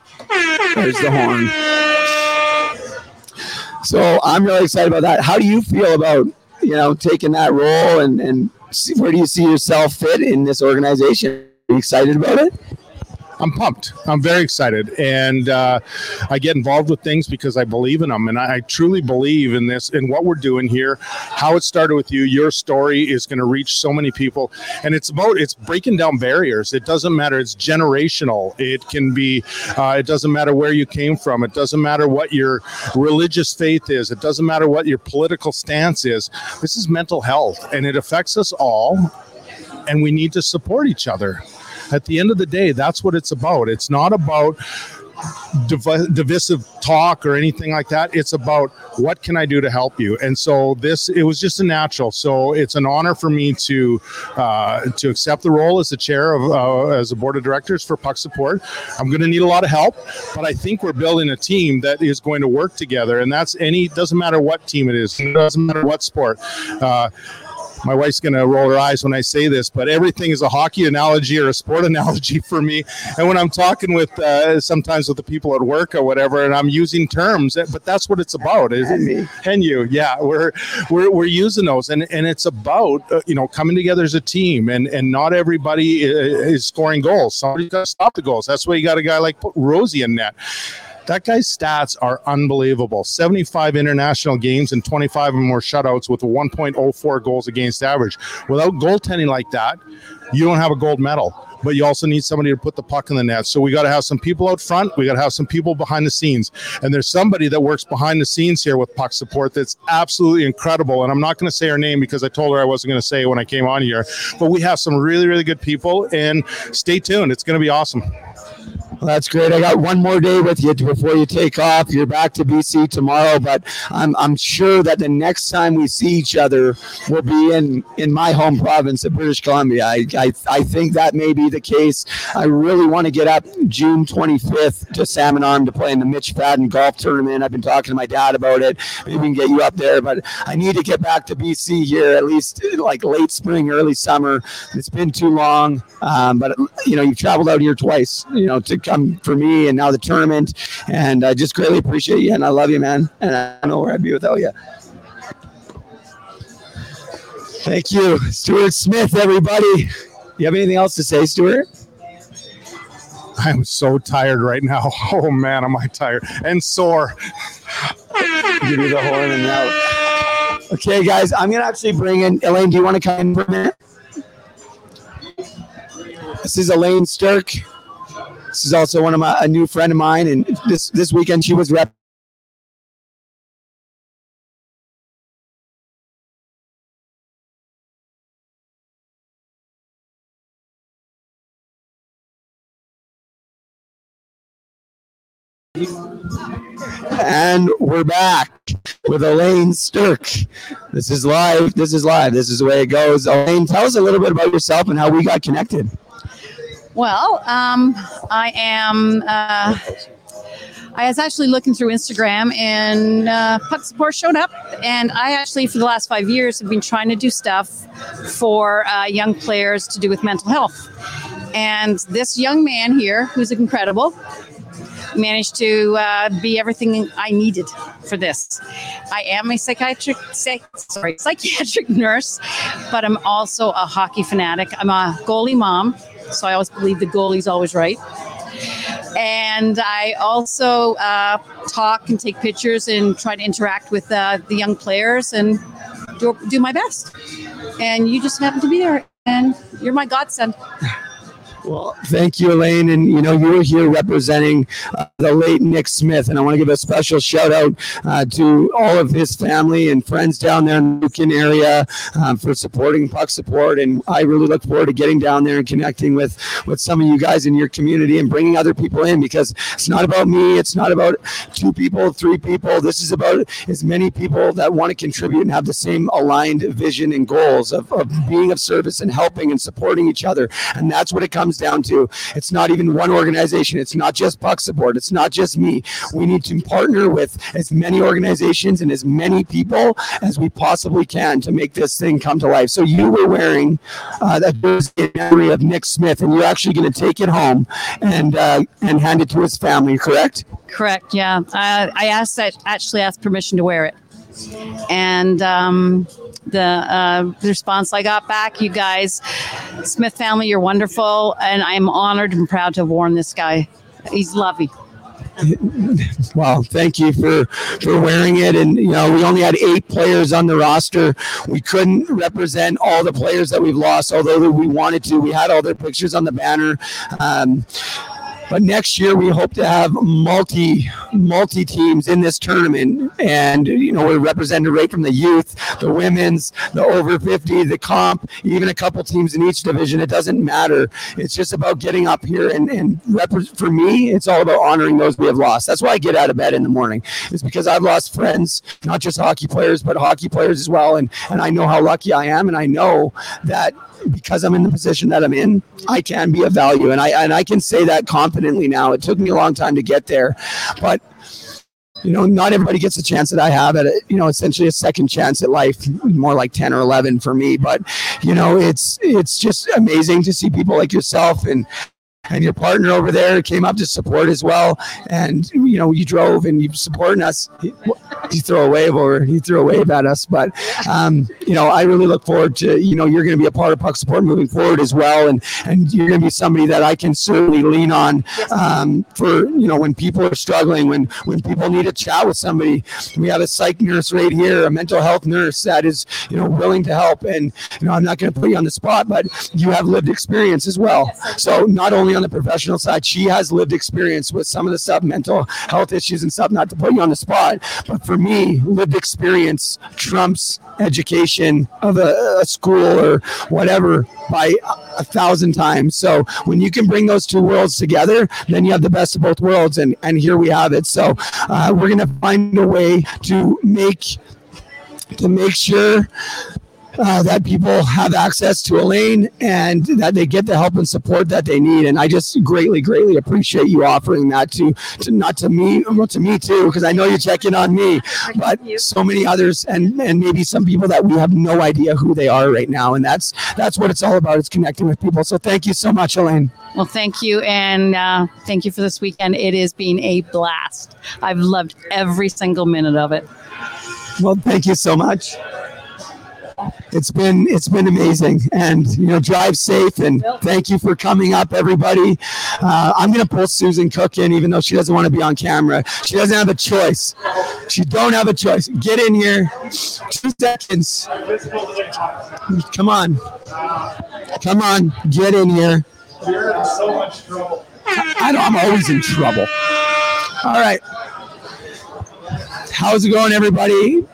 There's the horn. So I'm really excited about that. How do you feel about you know taking that role and and see, where do you see yourself fit in this organization? Are you excited about it? I'm pumped. I'm very excited, and uh, I get involved with things because I believe in them, and I, I truly believe in this in what we're doing here. How it started with you. Your story is going to reach so many people, and it's about it's breaking down barriers. It doesn't matter. It's generational. It can be. Uh, it doesn't matter where you came from. It doesn't matter what your religious faith is. It doesn't matter what your political stance is. This is mental health, and it affects us all, and we need to support each other. At the end of the day, that's what it's about. It's not about div- divisive talk or anything like that. It's about what can I do to help you. And so this, it was just a natural. So it's an honor for me to uh, to accept the role as the chair of uh, as a board of directors for Puck Support. I'm going to need a lot of help, but I think we're building a team that is going to work together. And that's any doesn't matter what team it is. It doesn't matter what sport. Uh, my wife's going to roll her eyes when I say this, but everything is a hockey analogy or a sport [LAUGHS] analogy for me. And when I'm talking with uh, sometimes with the people at work or whatever, and I'm using terms, eh, but that's what it's about. Is and you, yeah, we're we're we're using those, and and it's about uh, you know coming together as a team, and and not everybody uh, is scoring goals. Somebody's got to stop the goals. That's why you got a guy like Rosie in net. That guy's stats are unbelievable. 75 international games and 25 of them were shutouts with a 1.04 goals against average. Without goaltending like that, you don't have a gold medal. But you also need somebody to put the puck in the net. So we got to have some people out front. We got to have some people behind the scenes. And there's somebody that works behind the scenes here with puck support that's absolutely incredible. And I'm not going to say her name because I told her I wasn't going to say it when I came on here. But we have some really, really good people. And stay tuned. It's going to be awesome. Well, that's great. I got one more day with you before you take off. You're back to BC tomorrow, but I'm, I'm sure that the next time we see each other will be in, in my home province of British Columbia. I, I, I think that may be the case. I really want to get up June 25th to Salmon Arm to play in the Mitch Fadden golf tournament. I've been talking to my dad about it. Maybe we can get you up there, but I need to get back to BC here at least like late spring, early summer. It's been too long, um, but you know, you've traveled out here twice, you know, to come for me and now the tournament. And I just greatly appreciate you and I love you, man. And I don't know where I'd be without you. Thank you, Stuart Smith, everybody. You have anything else to say, Stuart? I'm so tired right now. [LAUGHS] Oh man, am I tired and sore. Give you the horn and now. Okay, guys, I'm gonna actually bring in Elaine. Do you want to come in for a minute? This is Elaine Sturk. This is also one of my a new friend of mine, and this this weekend she was rep. And we're back with Elaine Sturk. This is live. This is live. This is the way it goes. Elaine, tell us a little bit about yourself and how we got connected. Well, um, I am. Uh, I was actually looking through Instagram and uh, Puck Support showed up. And I actually, for the last five years, have been trying to do stuff for uh, young players to do with mental health. And this young man here, who's incredible, managed to uh, be everything I needed for this. I am a psychiatric, psych, sorry, [LAUGHS] psychiatric nurse, but I'm also a hockey fanatic. I'm a goalie mom, so I always believe the goalie's always right. And I also uh, talk and take pictures and try to interact with uh, the young players and do, do my best. And you just happen to be there, and you're my godsend. Well, thank you, Elaine. And you know, you were here representing uh, the late Nick Smith, and I want to give a special shout out uh, to all of his family and friends down there in the Lucan area um, for supporting Puck Support. And I really look forward to getting down there and connecting with with some of you guys in your community and bringing other people in because it's not about me. It's not about two people, three people. This is about as many people that want to contribute and have the same aligned vision and goals of, of being of service and helping and supporting each other. And that's what it comes down to. It's not even one organization. It's not just Puck Support. It's not just me. We need to partner with as many organizations and as many people as we possibly can to make this thing come to life. So you were wearing uh, that jersey memory of Nick Smith, and you're actually going to take it home and uh, and hand it to his family. Correct? Correct. Yeah, uh, I asked that actually asked permission to wear it, and um, the, uh, response I got back, you guys Smith family, you're wonderful, and I'm honored and proud to have worn this guy. He's lovely. [LAUGHS] Well, thank you for for wearing it. And you know, we only had eight players on the roster. We couldn't represent all the players that we've lost, although we wanted to. We had all their pictures on the banner. Um, but next year we hope to have multi multi teams in this tournament, and you know we're represented right from the youth, the women's, the over fifty, the comp, even a couple teams in each division. It doesn't matter. It's just about getting up here and and rep- for me, it's all about honoring those we have lost. That's why I get out of bed in the morning. It's because I've lost friends, not just hockey players, but hockey players as well, and and I know how lucky I am, and I know that because I'm in the position that I'm in, I can be of value, and I and I can say that confidently now. It took me a long time to get there, but you know, not everybody gets a chance that I have at it. You know, essentially a second chance at life, more like ten or eleven for me. But you know, it's it's just amazing to see people like yourself and and your partner over there came up to support as well. And you know, you drove and you supporting us. He, he threw a wave over. He threw a wave at us. But um, you know, I really look forward to you know you're going to be a part of Puck Support moving forward as well, and and you're going to be somebody that I can certainly lean on um, for you know when people are struggling, when when people need a chat with somebody. We have a psych nurse right here, a mental health nurse that is you know willing to help. And you know, I'm not going to put you on the spot, but you have lived experience as well. So not only on the professional side, she has lived experience with some of the stuff, mental health issues and stuff. Not to put you on the spot, but for me, lived experience trumps education of a, a school or whatever by a thousand times. So when you can bring those two worlds together, then you have the best of both worlds, and and here we have it. So uh, we're gonna find a way to make to make sure uh, that people have access to Elaine and that they get the help and support that they need. And I just greatly, greatly appreciate you offering that to, to not to me, well, to me too, because I know you're checking on me, but so many others and and maybe some people that we have no idea who they are right now. And that's that's what it's all about. It's connecting with people. So thank you so much, Elaine. Well, thank you, and uh, thank you for this weekend. It has been a blast. I've loved every single minute of it. Well, thank you so much. It's been it's been amazing, and you know, drive safe, and thank you for coming up, everybody. Uh, I'm gonna pull Susan Cook in, even though she doesn't want to be on camera. She doesn't have a choice. She don't have a choice. Get in here, two seconds. Come on, come on, get in here. You're in so much trouble. I know I'm always in trouble. All right. How's it going, everybody?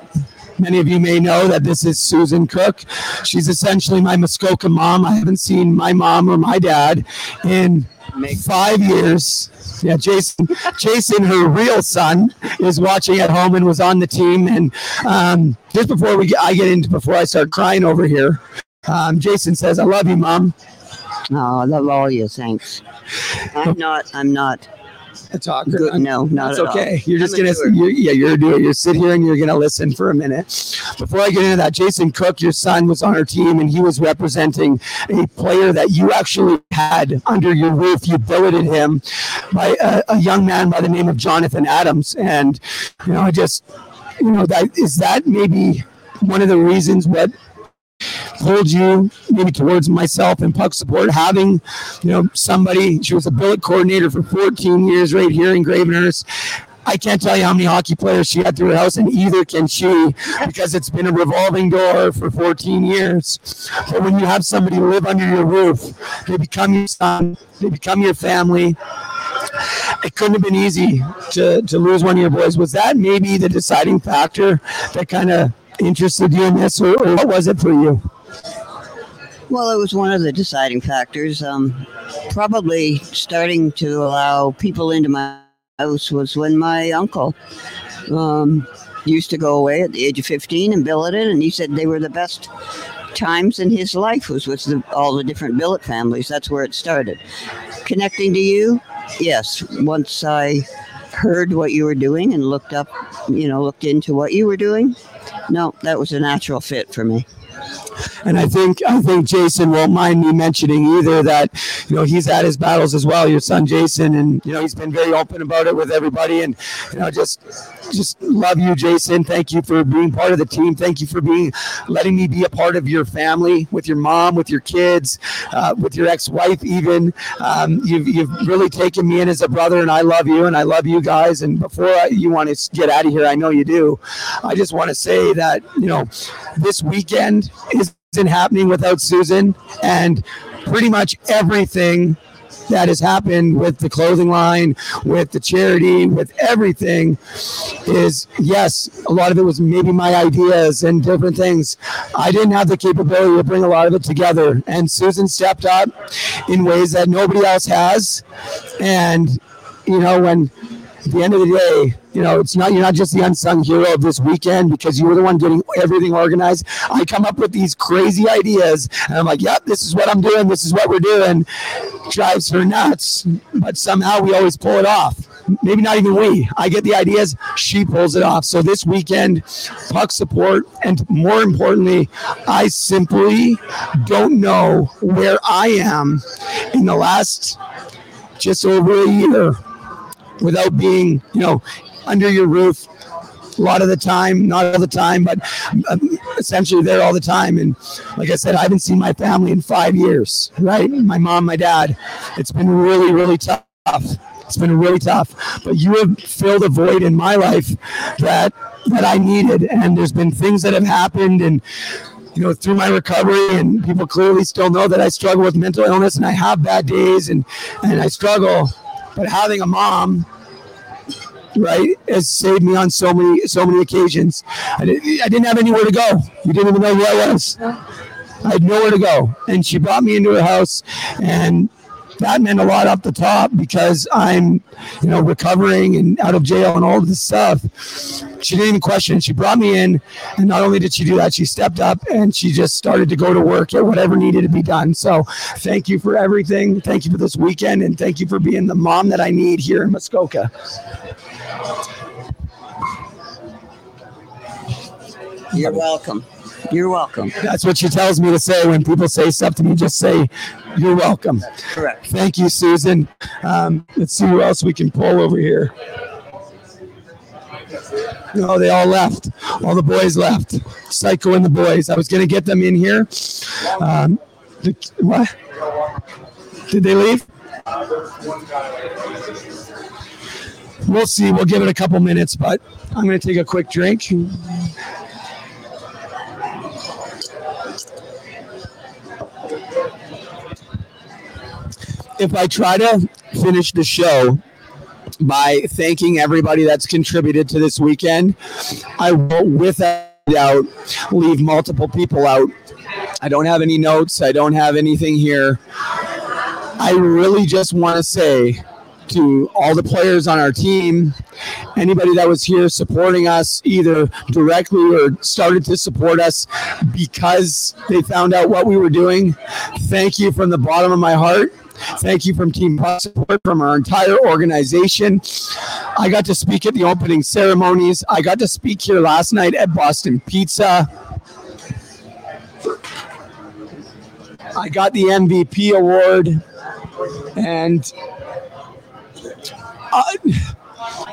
Many of you may know that this is Susan Cook. She's essentially my Muskoka mom. I haven't seen my mom or my dad in five years. Yeah, Jason, Jason, her real son, is watching at home and was on the team. And um, just before we get, I get into before I start crying over here, um, Jason says, "I love you, mom." Oh, I love all you. Thanks. I'm not. I'm not. A talker. Good. No, not That's at all. okay. You're just I'm gonna, you're, yeah, you're a doer. You sit here and you're gonna listen for a minute. Before I get into that, Jason Cook, your son, was on our team and he was representing a player that you actually had under your roof. You billeted him by a, a young man by the name of Jonathan Adams, and you know, I just, you know, that is that maybe one of the reasons what pulled you maybe towards myself and puck support having you know somebody she was a billet coordinator for 14 years right here in gravenhurst I can't tell you how many hockey players she had through her house, and either can she, because it's been a revolving door for 14 years. But when you have somebody live under your roof, they become your son, they become your family. It couldn't have been easy to, to lose one of your boys. Was that maybe the deciding factor that kind of interested you in this, or, or what was it for you? Well, it was one of the deciding factors. Um, probably starting to allow people into my house was when my uncle um, used to go away at the age of 15 and billeted, and he said they were the best times in his life was with the, all the different billet families. That's where it started. Connecting to you, yes. Once I heard what you were doing and looked up, you know, looked into what you were doing, no, that was a natural fit for me. And I think I think Jason won't mind me mentioning either that you know he's had his battles as well. Your son Jason, and you know he's been very open about it with everybody, and you know just just love you, Jason. Thank you for being part of the team. Thank you for being letting me be a part of your family with your mom, with your kids, uh, with your ex-wife. Even um, you've you've really taken me in as a brother, and I love you, and I love you guys. And before I, you want to get out of here, I know you do. I just want to say that you know this weekend isn't happening without Susan, and pretty much everything that has happened with the clothing line, with the charity, with everything is yes, a lot of it was maybe my ideas and different things. I didn't have the capability to bring a lot of it together. And Susan stepped up in ways that nobody else has. And, you know, when at the end of the day, you know, it's not you're not just the unsung hero of this weekend because you were the one getting everything organized. I come up with these crazy ideas, and I'm like, "Yep, this is what I'm doing. This is what we're doing." Drives her nuts, but somehow we always pull it off. Maybe not even we. I get the ideas, she pulls it off. So this weekend, puck support, and more importantly, I simply don't know where I am in the last just over a year without being, you know, under your roof a lot of the time, not all the time, but um, essentially there all the time. And like I said, I haven't seen my family in five years, right? My mom, my dad. It's been really, really tough. It's been really tough. But you have filled a void in my life that that I needed. And there's been things that have happened and you know, through my recovery, and people clearly still know that I struggle with mental illness and I have bad days and and I struggle. But having a mom right has saved me on so many so many occasions. I, did, I didn't have anywhere to go. You didn't even know who i was. I had nowhere to go. And she brought me into her house and that meant a lot up the top because i'm you know recovering and out of jail and all of this stuff she didn't even question she brought me in and not only did she do that she stepped up and she just started to go to work at whatever needed to be done so thank you for everything thank you for this weekend and thank you for being the mom that i need here in muskoka You're welcome. You're welcome. That's what she tells me to say when people say stuff to me. Just say, [LAUGHS] "You're welcome." Correct. Thank you, Susan. Um, let's see who else we can pull over here. No, they all left. All the boys left. Psycho and the boys. I was going to get them in here. Um, the, what? Did they leave? We'll see. We'll give it a couple minutes, but I'm going to take a quick drink. If I try to finish the show by thanking everybody that's contributed to this weekend, I will without doubt leave multiple people out. I don't have any notes. I don't have anything here. I really just want to say to all the players on our team, anybody that was here supporting us either directly or started to support us because they found out what we were doing. Thank you from the bottom of my heart. Thank you from Team Puck Support, from our entire organization. I got to speak at the opening ceremonies. I got to speak here last night at Boston Pizza. I got the MVP award, and I,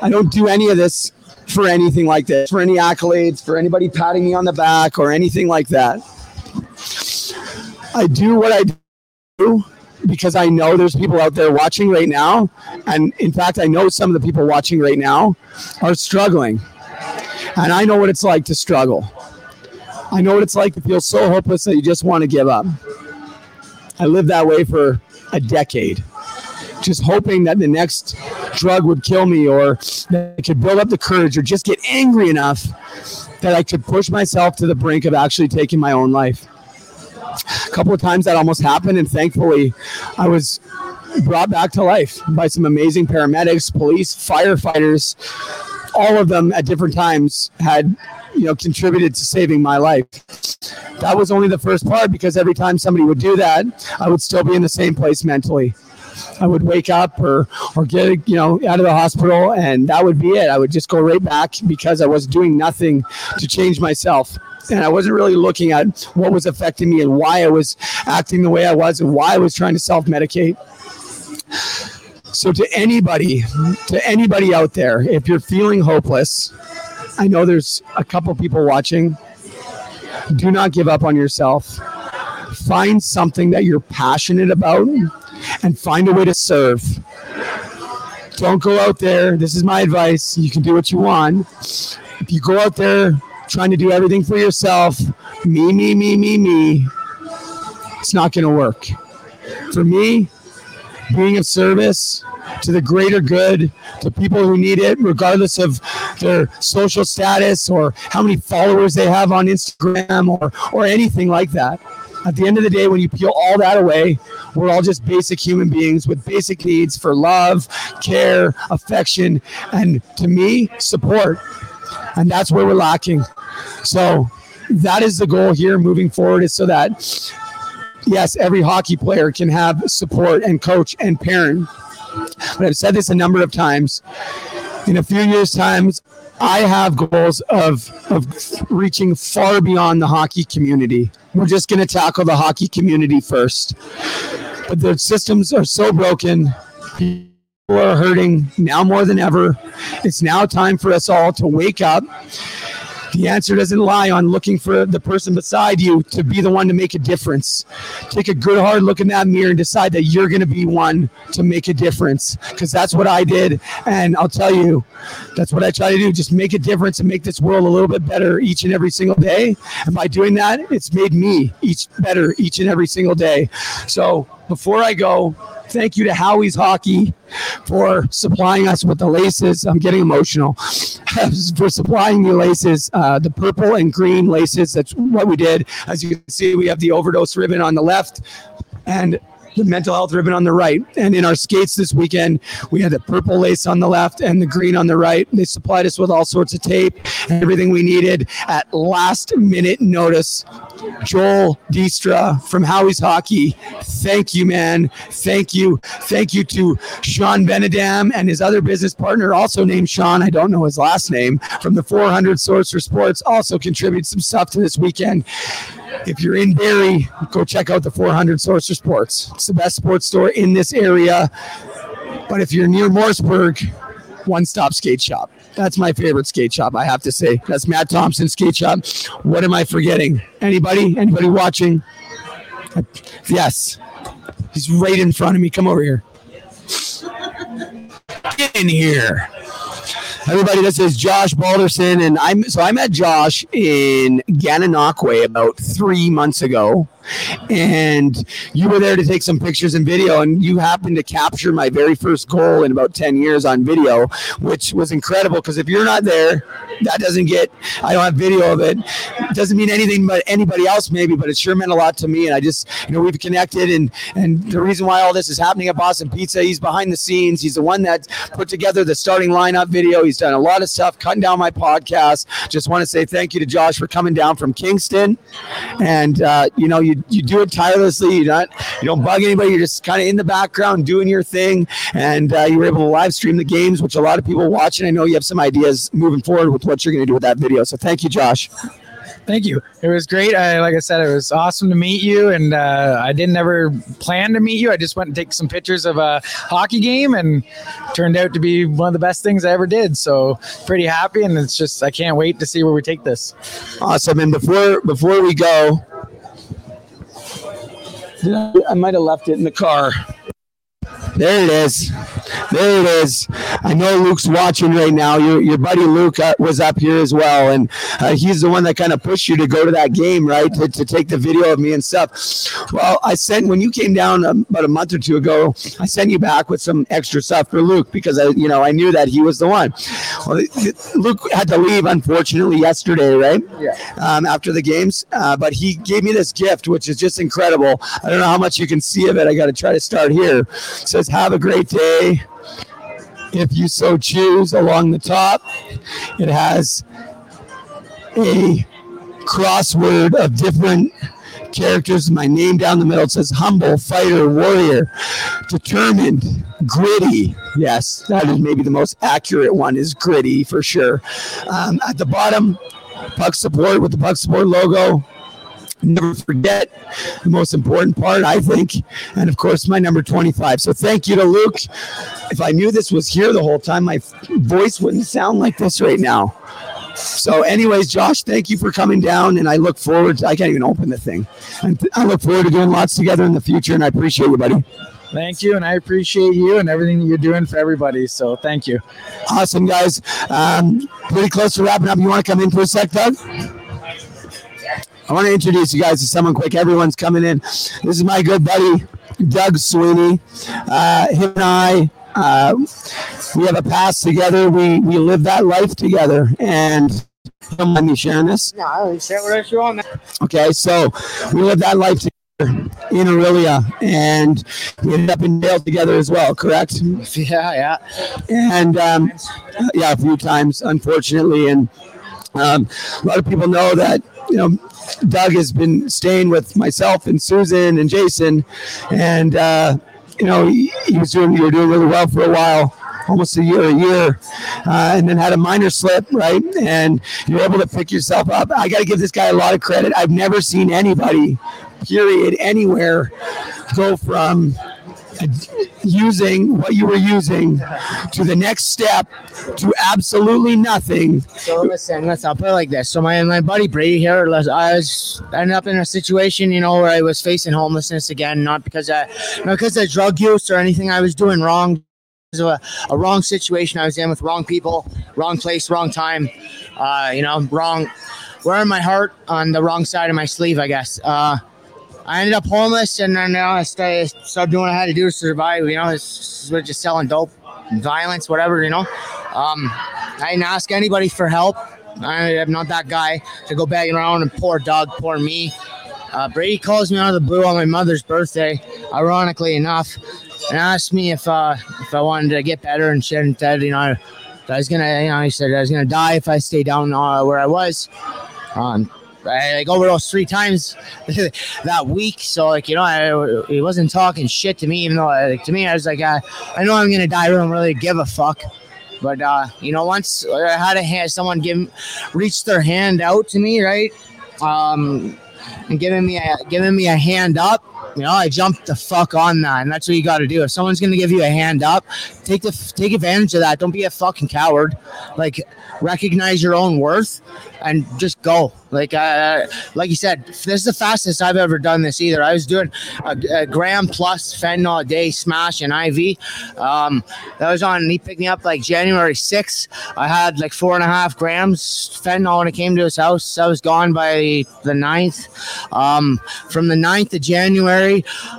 I don't do any of this for anything like this, for any accolades, for anybody patting me on the back or anything like that. I do what I do because I know there's people out there watching right now. And in fact, I know some of the people watching right now are struggling. And I know what it's like to struggle. I know what it's like to feel so hopeless that you just want to give up. I lived that way for a decade, just hoping that the next drug would kill me or that I could build up the courage or just get angry enough that I could push myself to the brink of actually taking my own life a couple of times that almost happened, and thankfully, I was brought back to life by some amazing paramedics, police, firefighters. All of them at different times had, you know, contributed to saving my life. That was only the first part because every time somebody would do that, I would still be in the same place mentally. I would wake up or or get you know out of the hospital, and that would be it. I would just go right back because I was doing nothing to change myself and I wasn't really looking at what was affecting me and why I was acting the way I was and why I was trying to self medicate. So to anybody, to anybody out there, if you're feeling hopeless, I know there's a couple people watching. Do not give up on yourself. Find something that you're passionate about and find a way to serve. Don't go out there. This is my advice. You can do what you want. If you go out there trying to do everything for yourself, me, me, me, me, me, it's not going to work. For me, being of service to the greater good, to people who need it, regardless of their social status or how many followers they have on Instagram or, or anything like that. At the end of the day, when you peel all that away, we're all just basic human beings with basic needs for love, care, affection, and to me, support. And that's where we're lacking. So that is the goal here moving forward is so that yes, every hockey player can have support and coach and parent. But I've said this a number of times. In a few years' times, I have goals of of reaching far beyond the hockey community. We're just going to tackle the hockey community first. But the systems are so broken. People are hurting now more than ever. It's now time for us all to wake up the answer doesn't lie on looking for the person beside you to be the one to make a difference. Take a good hard look in that mirror and decide that you're going to be one to make a difference because that's what I did. And I'll tell you, that's what I try to do. Just make a difference and make this world a little bit better each and every single day. And by doing that, it's made me each better each and every single day. So before I go, thank you to Howie's Hockey for supplying us with the laces. I'm getting emotional [LAUGHS] for supplying the laces, uh, the purple and green laces. That's what we did. As you can see, we have the overdose ribbon on the left and the mental health ribbon on the right. And in our skates this weekend, we had the purple lace on the left and the green on the right. They supplied us with all sorts of tape and everything we needed at last minute notice. Joel Distra from Howie's Hockey. Thank you, man. Thank you. Thank you to Sean Benedam and his other business partner, also named Sean. I don't know his last name, from the 400 Source for Sports, also contributed some stuff to this weekend. If you're in Barrie, go check out the 400 Source for Sports. It's the best sports store in this area. But if you're near Morrisburg, one stop skate shop. That's my favorite skate shop, I have to say. That's Matt Thompson skate shop. What am I forgetting? Anybody? Anybody watching? Yes. He's right in front of me. Come over here. Get in here. Everybody, this is Josh Balderson, and I'm so I met Josh in Gananoque about three months ago, and you were there to take some pictures and video, and you happened to capture my very first goal in about ten years on video, which was incredible. Because if you're not there, that doesn't get. I don't have video of it. it doesn't mean anything but anybody else maybe, but it sure meant a lot to me. And I just, you know, we've connected, and and the reason why all this is happening at Boston Pizza, he's behind the scenes. He's the one that put together the starting lineup video. He's done a lot of stuff, cutting down my podcast. Just want to say thank you to Josh for coming down from Kingston, and uh, you know, you you do it tirelessly. You don't you don't bug anybody. You're just kind of in the background doing your thing, and uh, you were able to live stream the games, which a lot of people watching. I know you have some ideas moving forward with what you're going to do with that video. So thank you, Josh. Thank you. It was great. I, like I said, it was awesome to meet you, and uh, I didn't ever plan to meet you. I just went and take some pictures of a hockey game, and turned out to be one of the best things I ever did. So pretty happy, and it's just I can't wait to see where we take this. Awesome. And before before we go, I, I might have left it in the car. There it is. There it is. I know Luke's watching right now. Your, your buddy Luke uh, was up here as well, and uh, he's the one that kind of pushed you to go to that game, right? To, to take the video of me and stuff. Well, I sent when you came down um, about a month or two ago. I sent you back with some extra stuff for Luke because I, you know, I knew that he was the one. Well, Luke had to leave unfortunately yesterday, right? Yeah. Um, after the games, uh, but he gave me this gift, which is just incredible. I don't know how much you can see of it. I got to try to start here. It says, "Have a great day." if you so choose. Along the top, it has a crossword of different characters. My name down the middle says humble, fighter, warrior, determined, gritty. Yes, that is maybe the most accurate one is gritty for sure. Um, at the bottom, Puck Support with the Puck Support logo. Never forget the most important part, I think, and of course, my number 25. So thank you to Luke. If I knew this was here the whole time, my voice wouldn't sound like this right now. So, anyways, Josh, thank you for coming down, and I look forward. To, I can't even open the thing. And I look forward to doing lots together in the future, and I appreciate you, buddy. Thank you, and I appreciate you and everything that you're doing for everybody. So thank you. Awesome, guys. Um, pretty close to wrapping up. You want to come in for a sec, Doug? I want to introduce you guys to someone quick. Everyone's coming in. This is my good buddy, Doug Sweeney. Uh, him and I, uh, we have a past together. We we live that life together, and don't mind me sharing this. No, I share whatever you want, man. Okay, so we live that life together in Orillia, and we ended up in jail together as well. Correct? [LAUGHS] Yeah, yeah. And um, yeah, a few times, unfortunately, and um, a lot of people know that you know Doug has been staying with myself and Susan and Jason, and uh, you know he, he was doing you were doing really well for a while. Almost a year, a year, uh, and then had a minor slip, right? And you're able to pick yourself up. I got to give this guy a lot of credit. I've never seen anybody, period, anywhere, go from using what you were using to the next step to absolutely nothing. So listen, let's I'll put it like this. So my my buddy Brady here, I was ended up in a situation, you know, where I was facing homelessness again, not because I not because of drug use or anything I was doing wrong. A, a wrong situation I was in with wrong people, wrong place, wrong time. Uh, you know, wrong wearing my heart on the wrong side of my sleeve, I guess. Uh, I ended up homeless, and then you know, I started, started doing what I had to do to survive. You know, it's, it's just selling dope, violence, whatever. You know, um, I didn't ask anybody for help. I am not that guy to go begging around and poor Doug, poor me. Uh, Brady calls me out of the blue on my mother's birthday, ironically enough, and asked me if uh, if I wanted to get better and shit. And said, you know, I was gonna, you know, he said I was gonna die if I stayed down uh, where I was. Um, I like overdosed three times [LAUGHS] that week. So like you know, I, he wasn't talking shit to me, even though like, to me I was like, uh, I know I'm gonna die. I don't really give a fuck. But uh, you know, once I had a hand, someone give reach their hand out to me, right, um, and giving me a giving me a hand up. You know, I jumped the fuck on that, and that's what you got to do. If someone's gonna give you a hand up, take the take advantage of that. Don't be a fucking coward. Like, recognize your own worth and just go. Like, uh, like you said, this is the fastest I've ever done this either. I was doing a, a gram plus fentanyl a day smash and IV. Um, that was on. He picked me up like January 6th. I had like four and a half grams fentanyl when I came to his house. I was gone by the 9th. Um, from the 9th of January,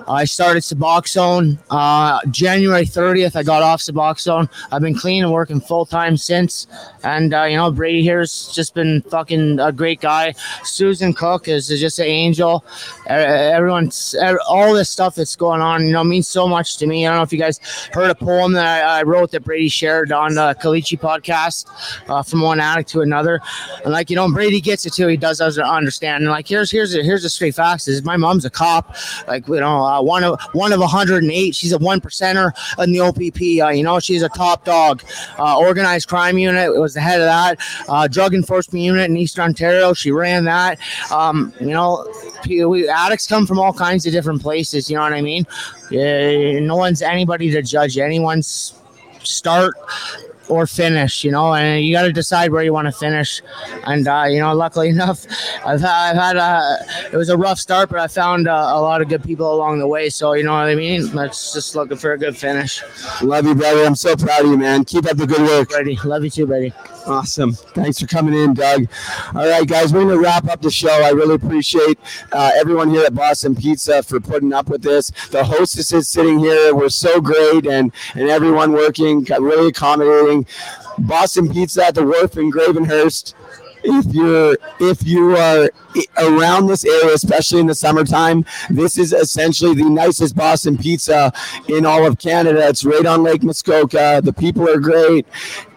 I started Suboxone. Uh, January 30th, I got off Suboxone. I've been clean and working full time since. And uh, you know, Brady here's just been fucking a great guy. Susan Cook is, just an angel. Everyone's all this stuff that's going on, you know, means so much to me. I don't know if you guys heard a poem that I, I wrote that Brady shared on the Kalichi podcast uh, from one addict to another. And like you know, Brady gets it too. He does understand. And like here's here's a, here's the straight facts: is my mom's a cop. You know, uh, one of one of 108. She's a one percenter in the OPP. Uh, you know, she's a top dog. Uh, organized crime unit was the head of that. Uh, drug enforcement unit in Eastern Ontario. She ran that. Um, you know, we, addicts come from all kinds of different places. You know what I mean? Yeah, no one's anybody to judge anyone's start or finish, you know, and you got to decide where you want to finish. And, uh, you know, luckily [LAUGHS] enough, I've, I've had a, it was a rough start, but I found uh, a lot of good people along the way. So, you know what I mean? That's just looking for a good finish. Love you, brother. I'm so proud of you, man. Keep up the good work. Ready. Love you too, buddy. Awesome. Thanks for coming in, Doug. All right, guys, we're going to wrap up the show. I really appreciate uh, everyone here at Boston Pizza for putting up with this. The hostesses sitting here were so great, and, and everyone working, really accommodating. Boston Pizza at the Wharf in Gravenhurst. If you're if you are around this area, especially in the summertime, this is essentially the nicest Boston pizza in all of Canada. It's right on Lake Muskoka. The people are great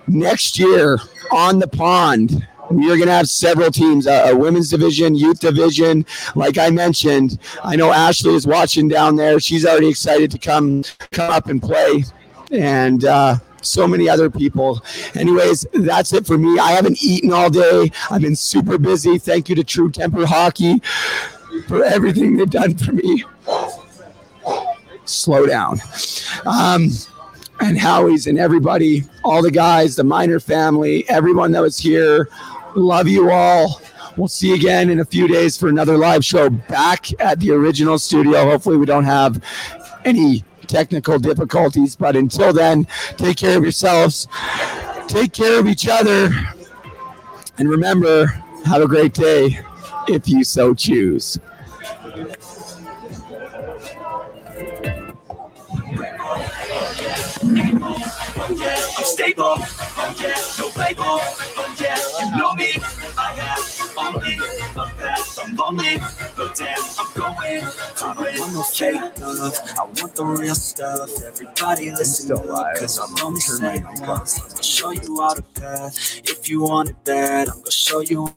next year on the pond we are going to have several teams a, a, women's division youth division like i mentioned i know ashley is watching down there she's already excited to come come up and play and uh, so many other people anyways that's it for me i haven't eaten all day i've been super busy thank you to true temper hockey for everything they've done for me. Slow down. Um, and Howie's and everybody, all the guys, the Miner family, everyone that was here. Love you all. We'll see you again in a few days for another live show back at the original studio. Hopefully, we don't have any technical difficulties. But until then, take care of yourselves, take care of each other, and remember, have a great day if you so choose. Stable. Yeah, no yeah, you know me. I have only I'm lonely, but damn, I'm going I don't want no fake love. I want the real stuff. Everybody listen up, cause I'm only saying once. I'll show you all the path. If you want it bad, I'm gonna show you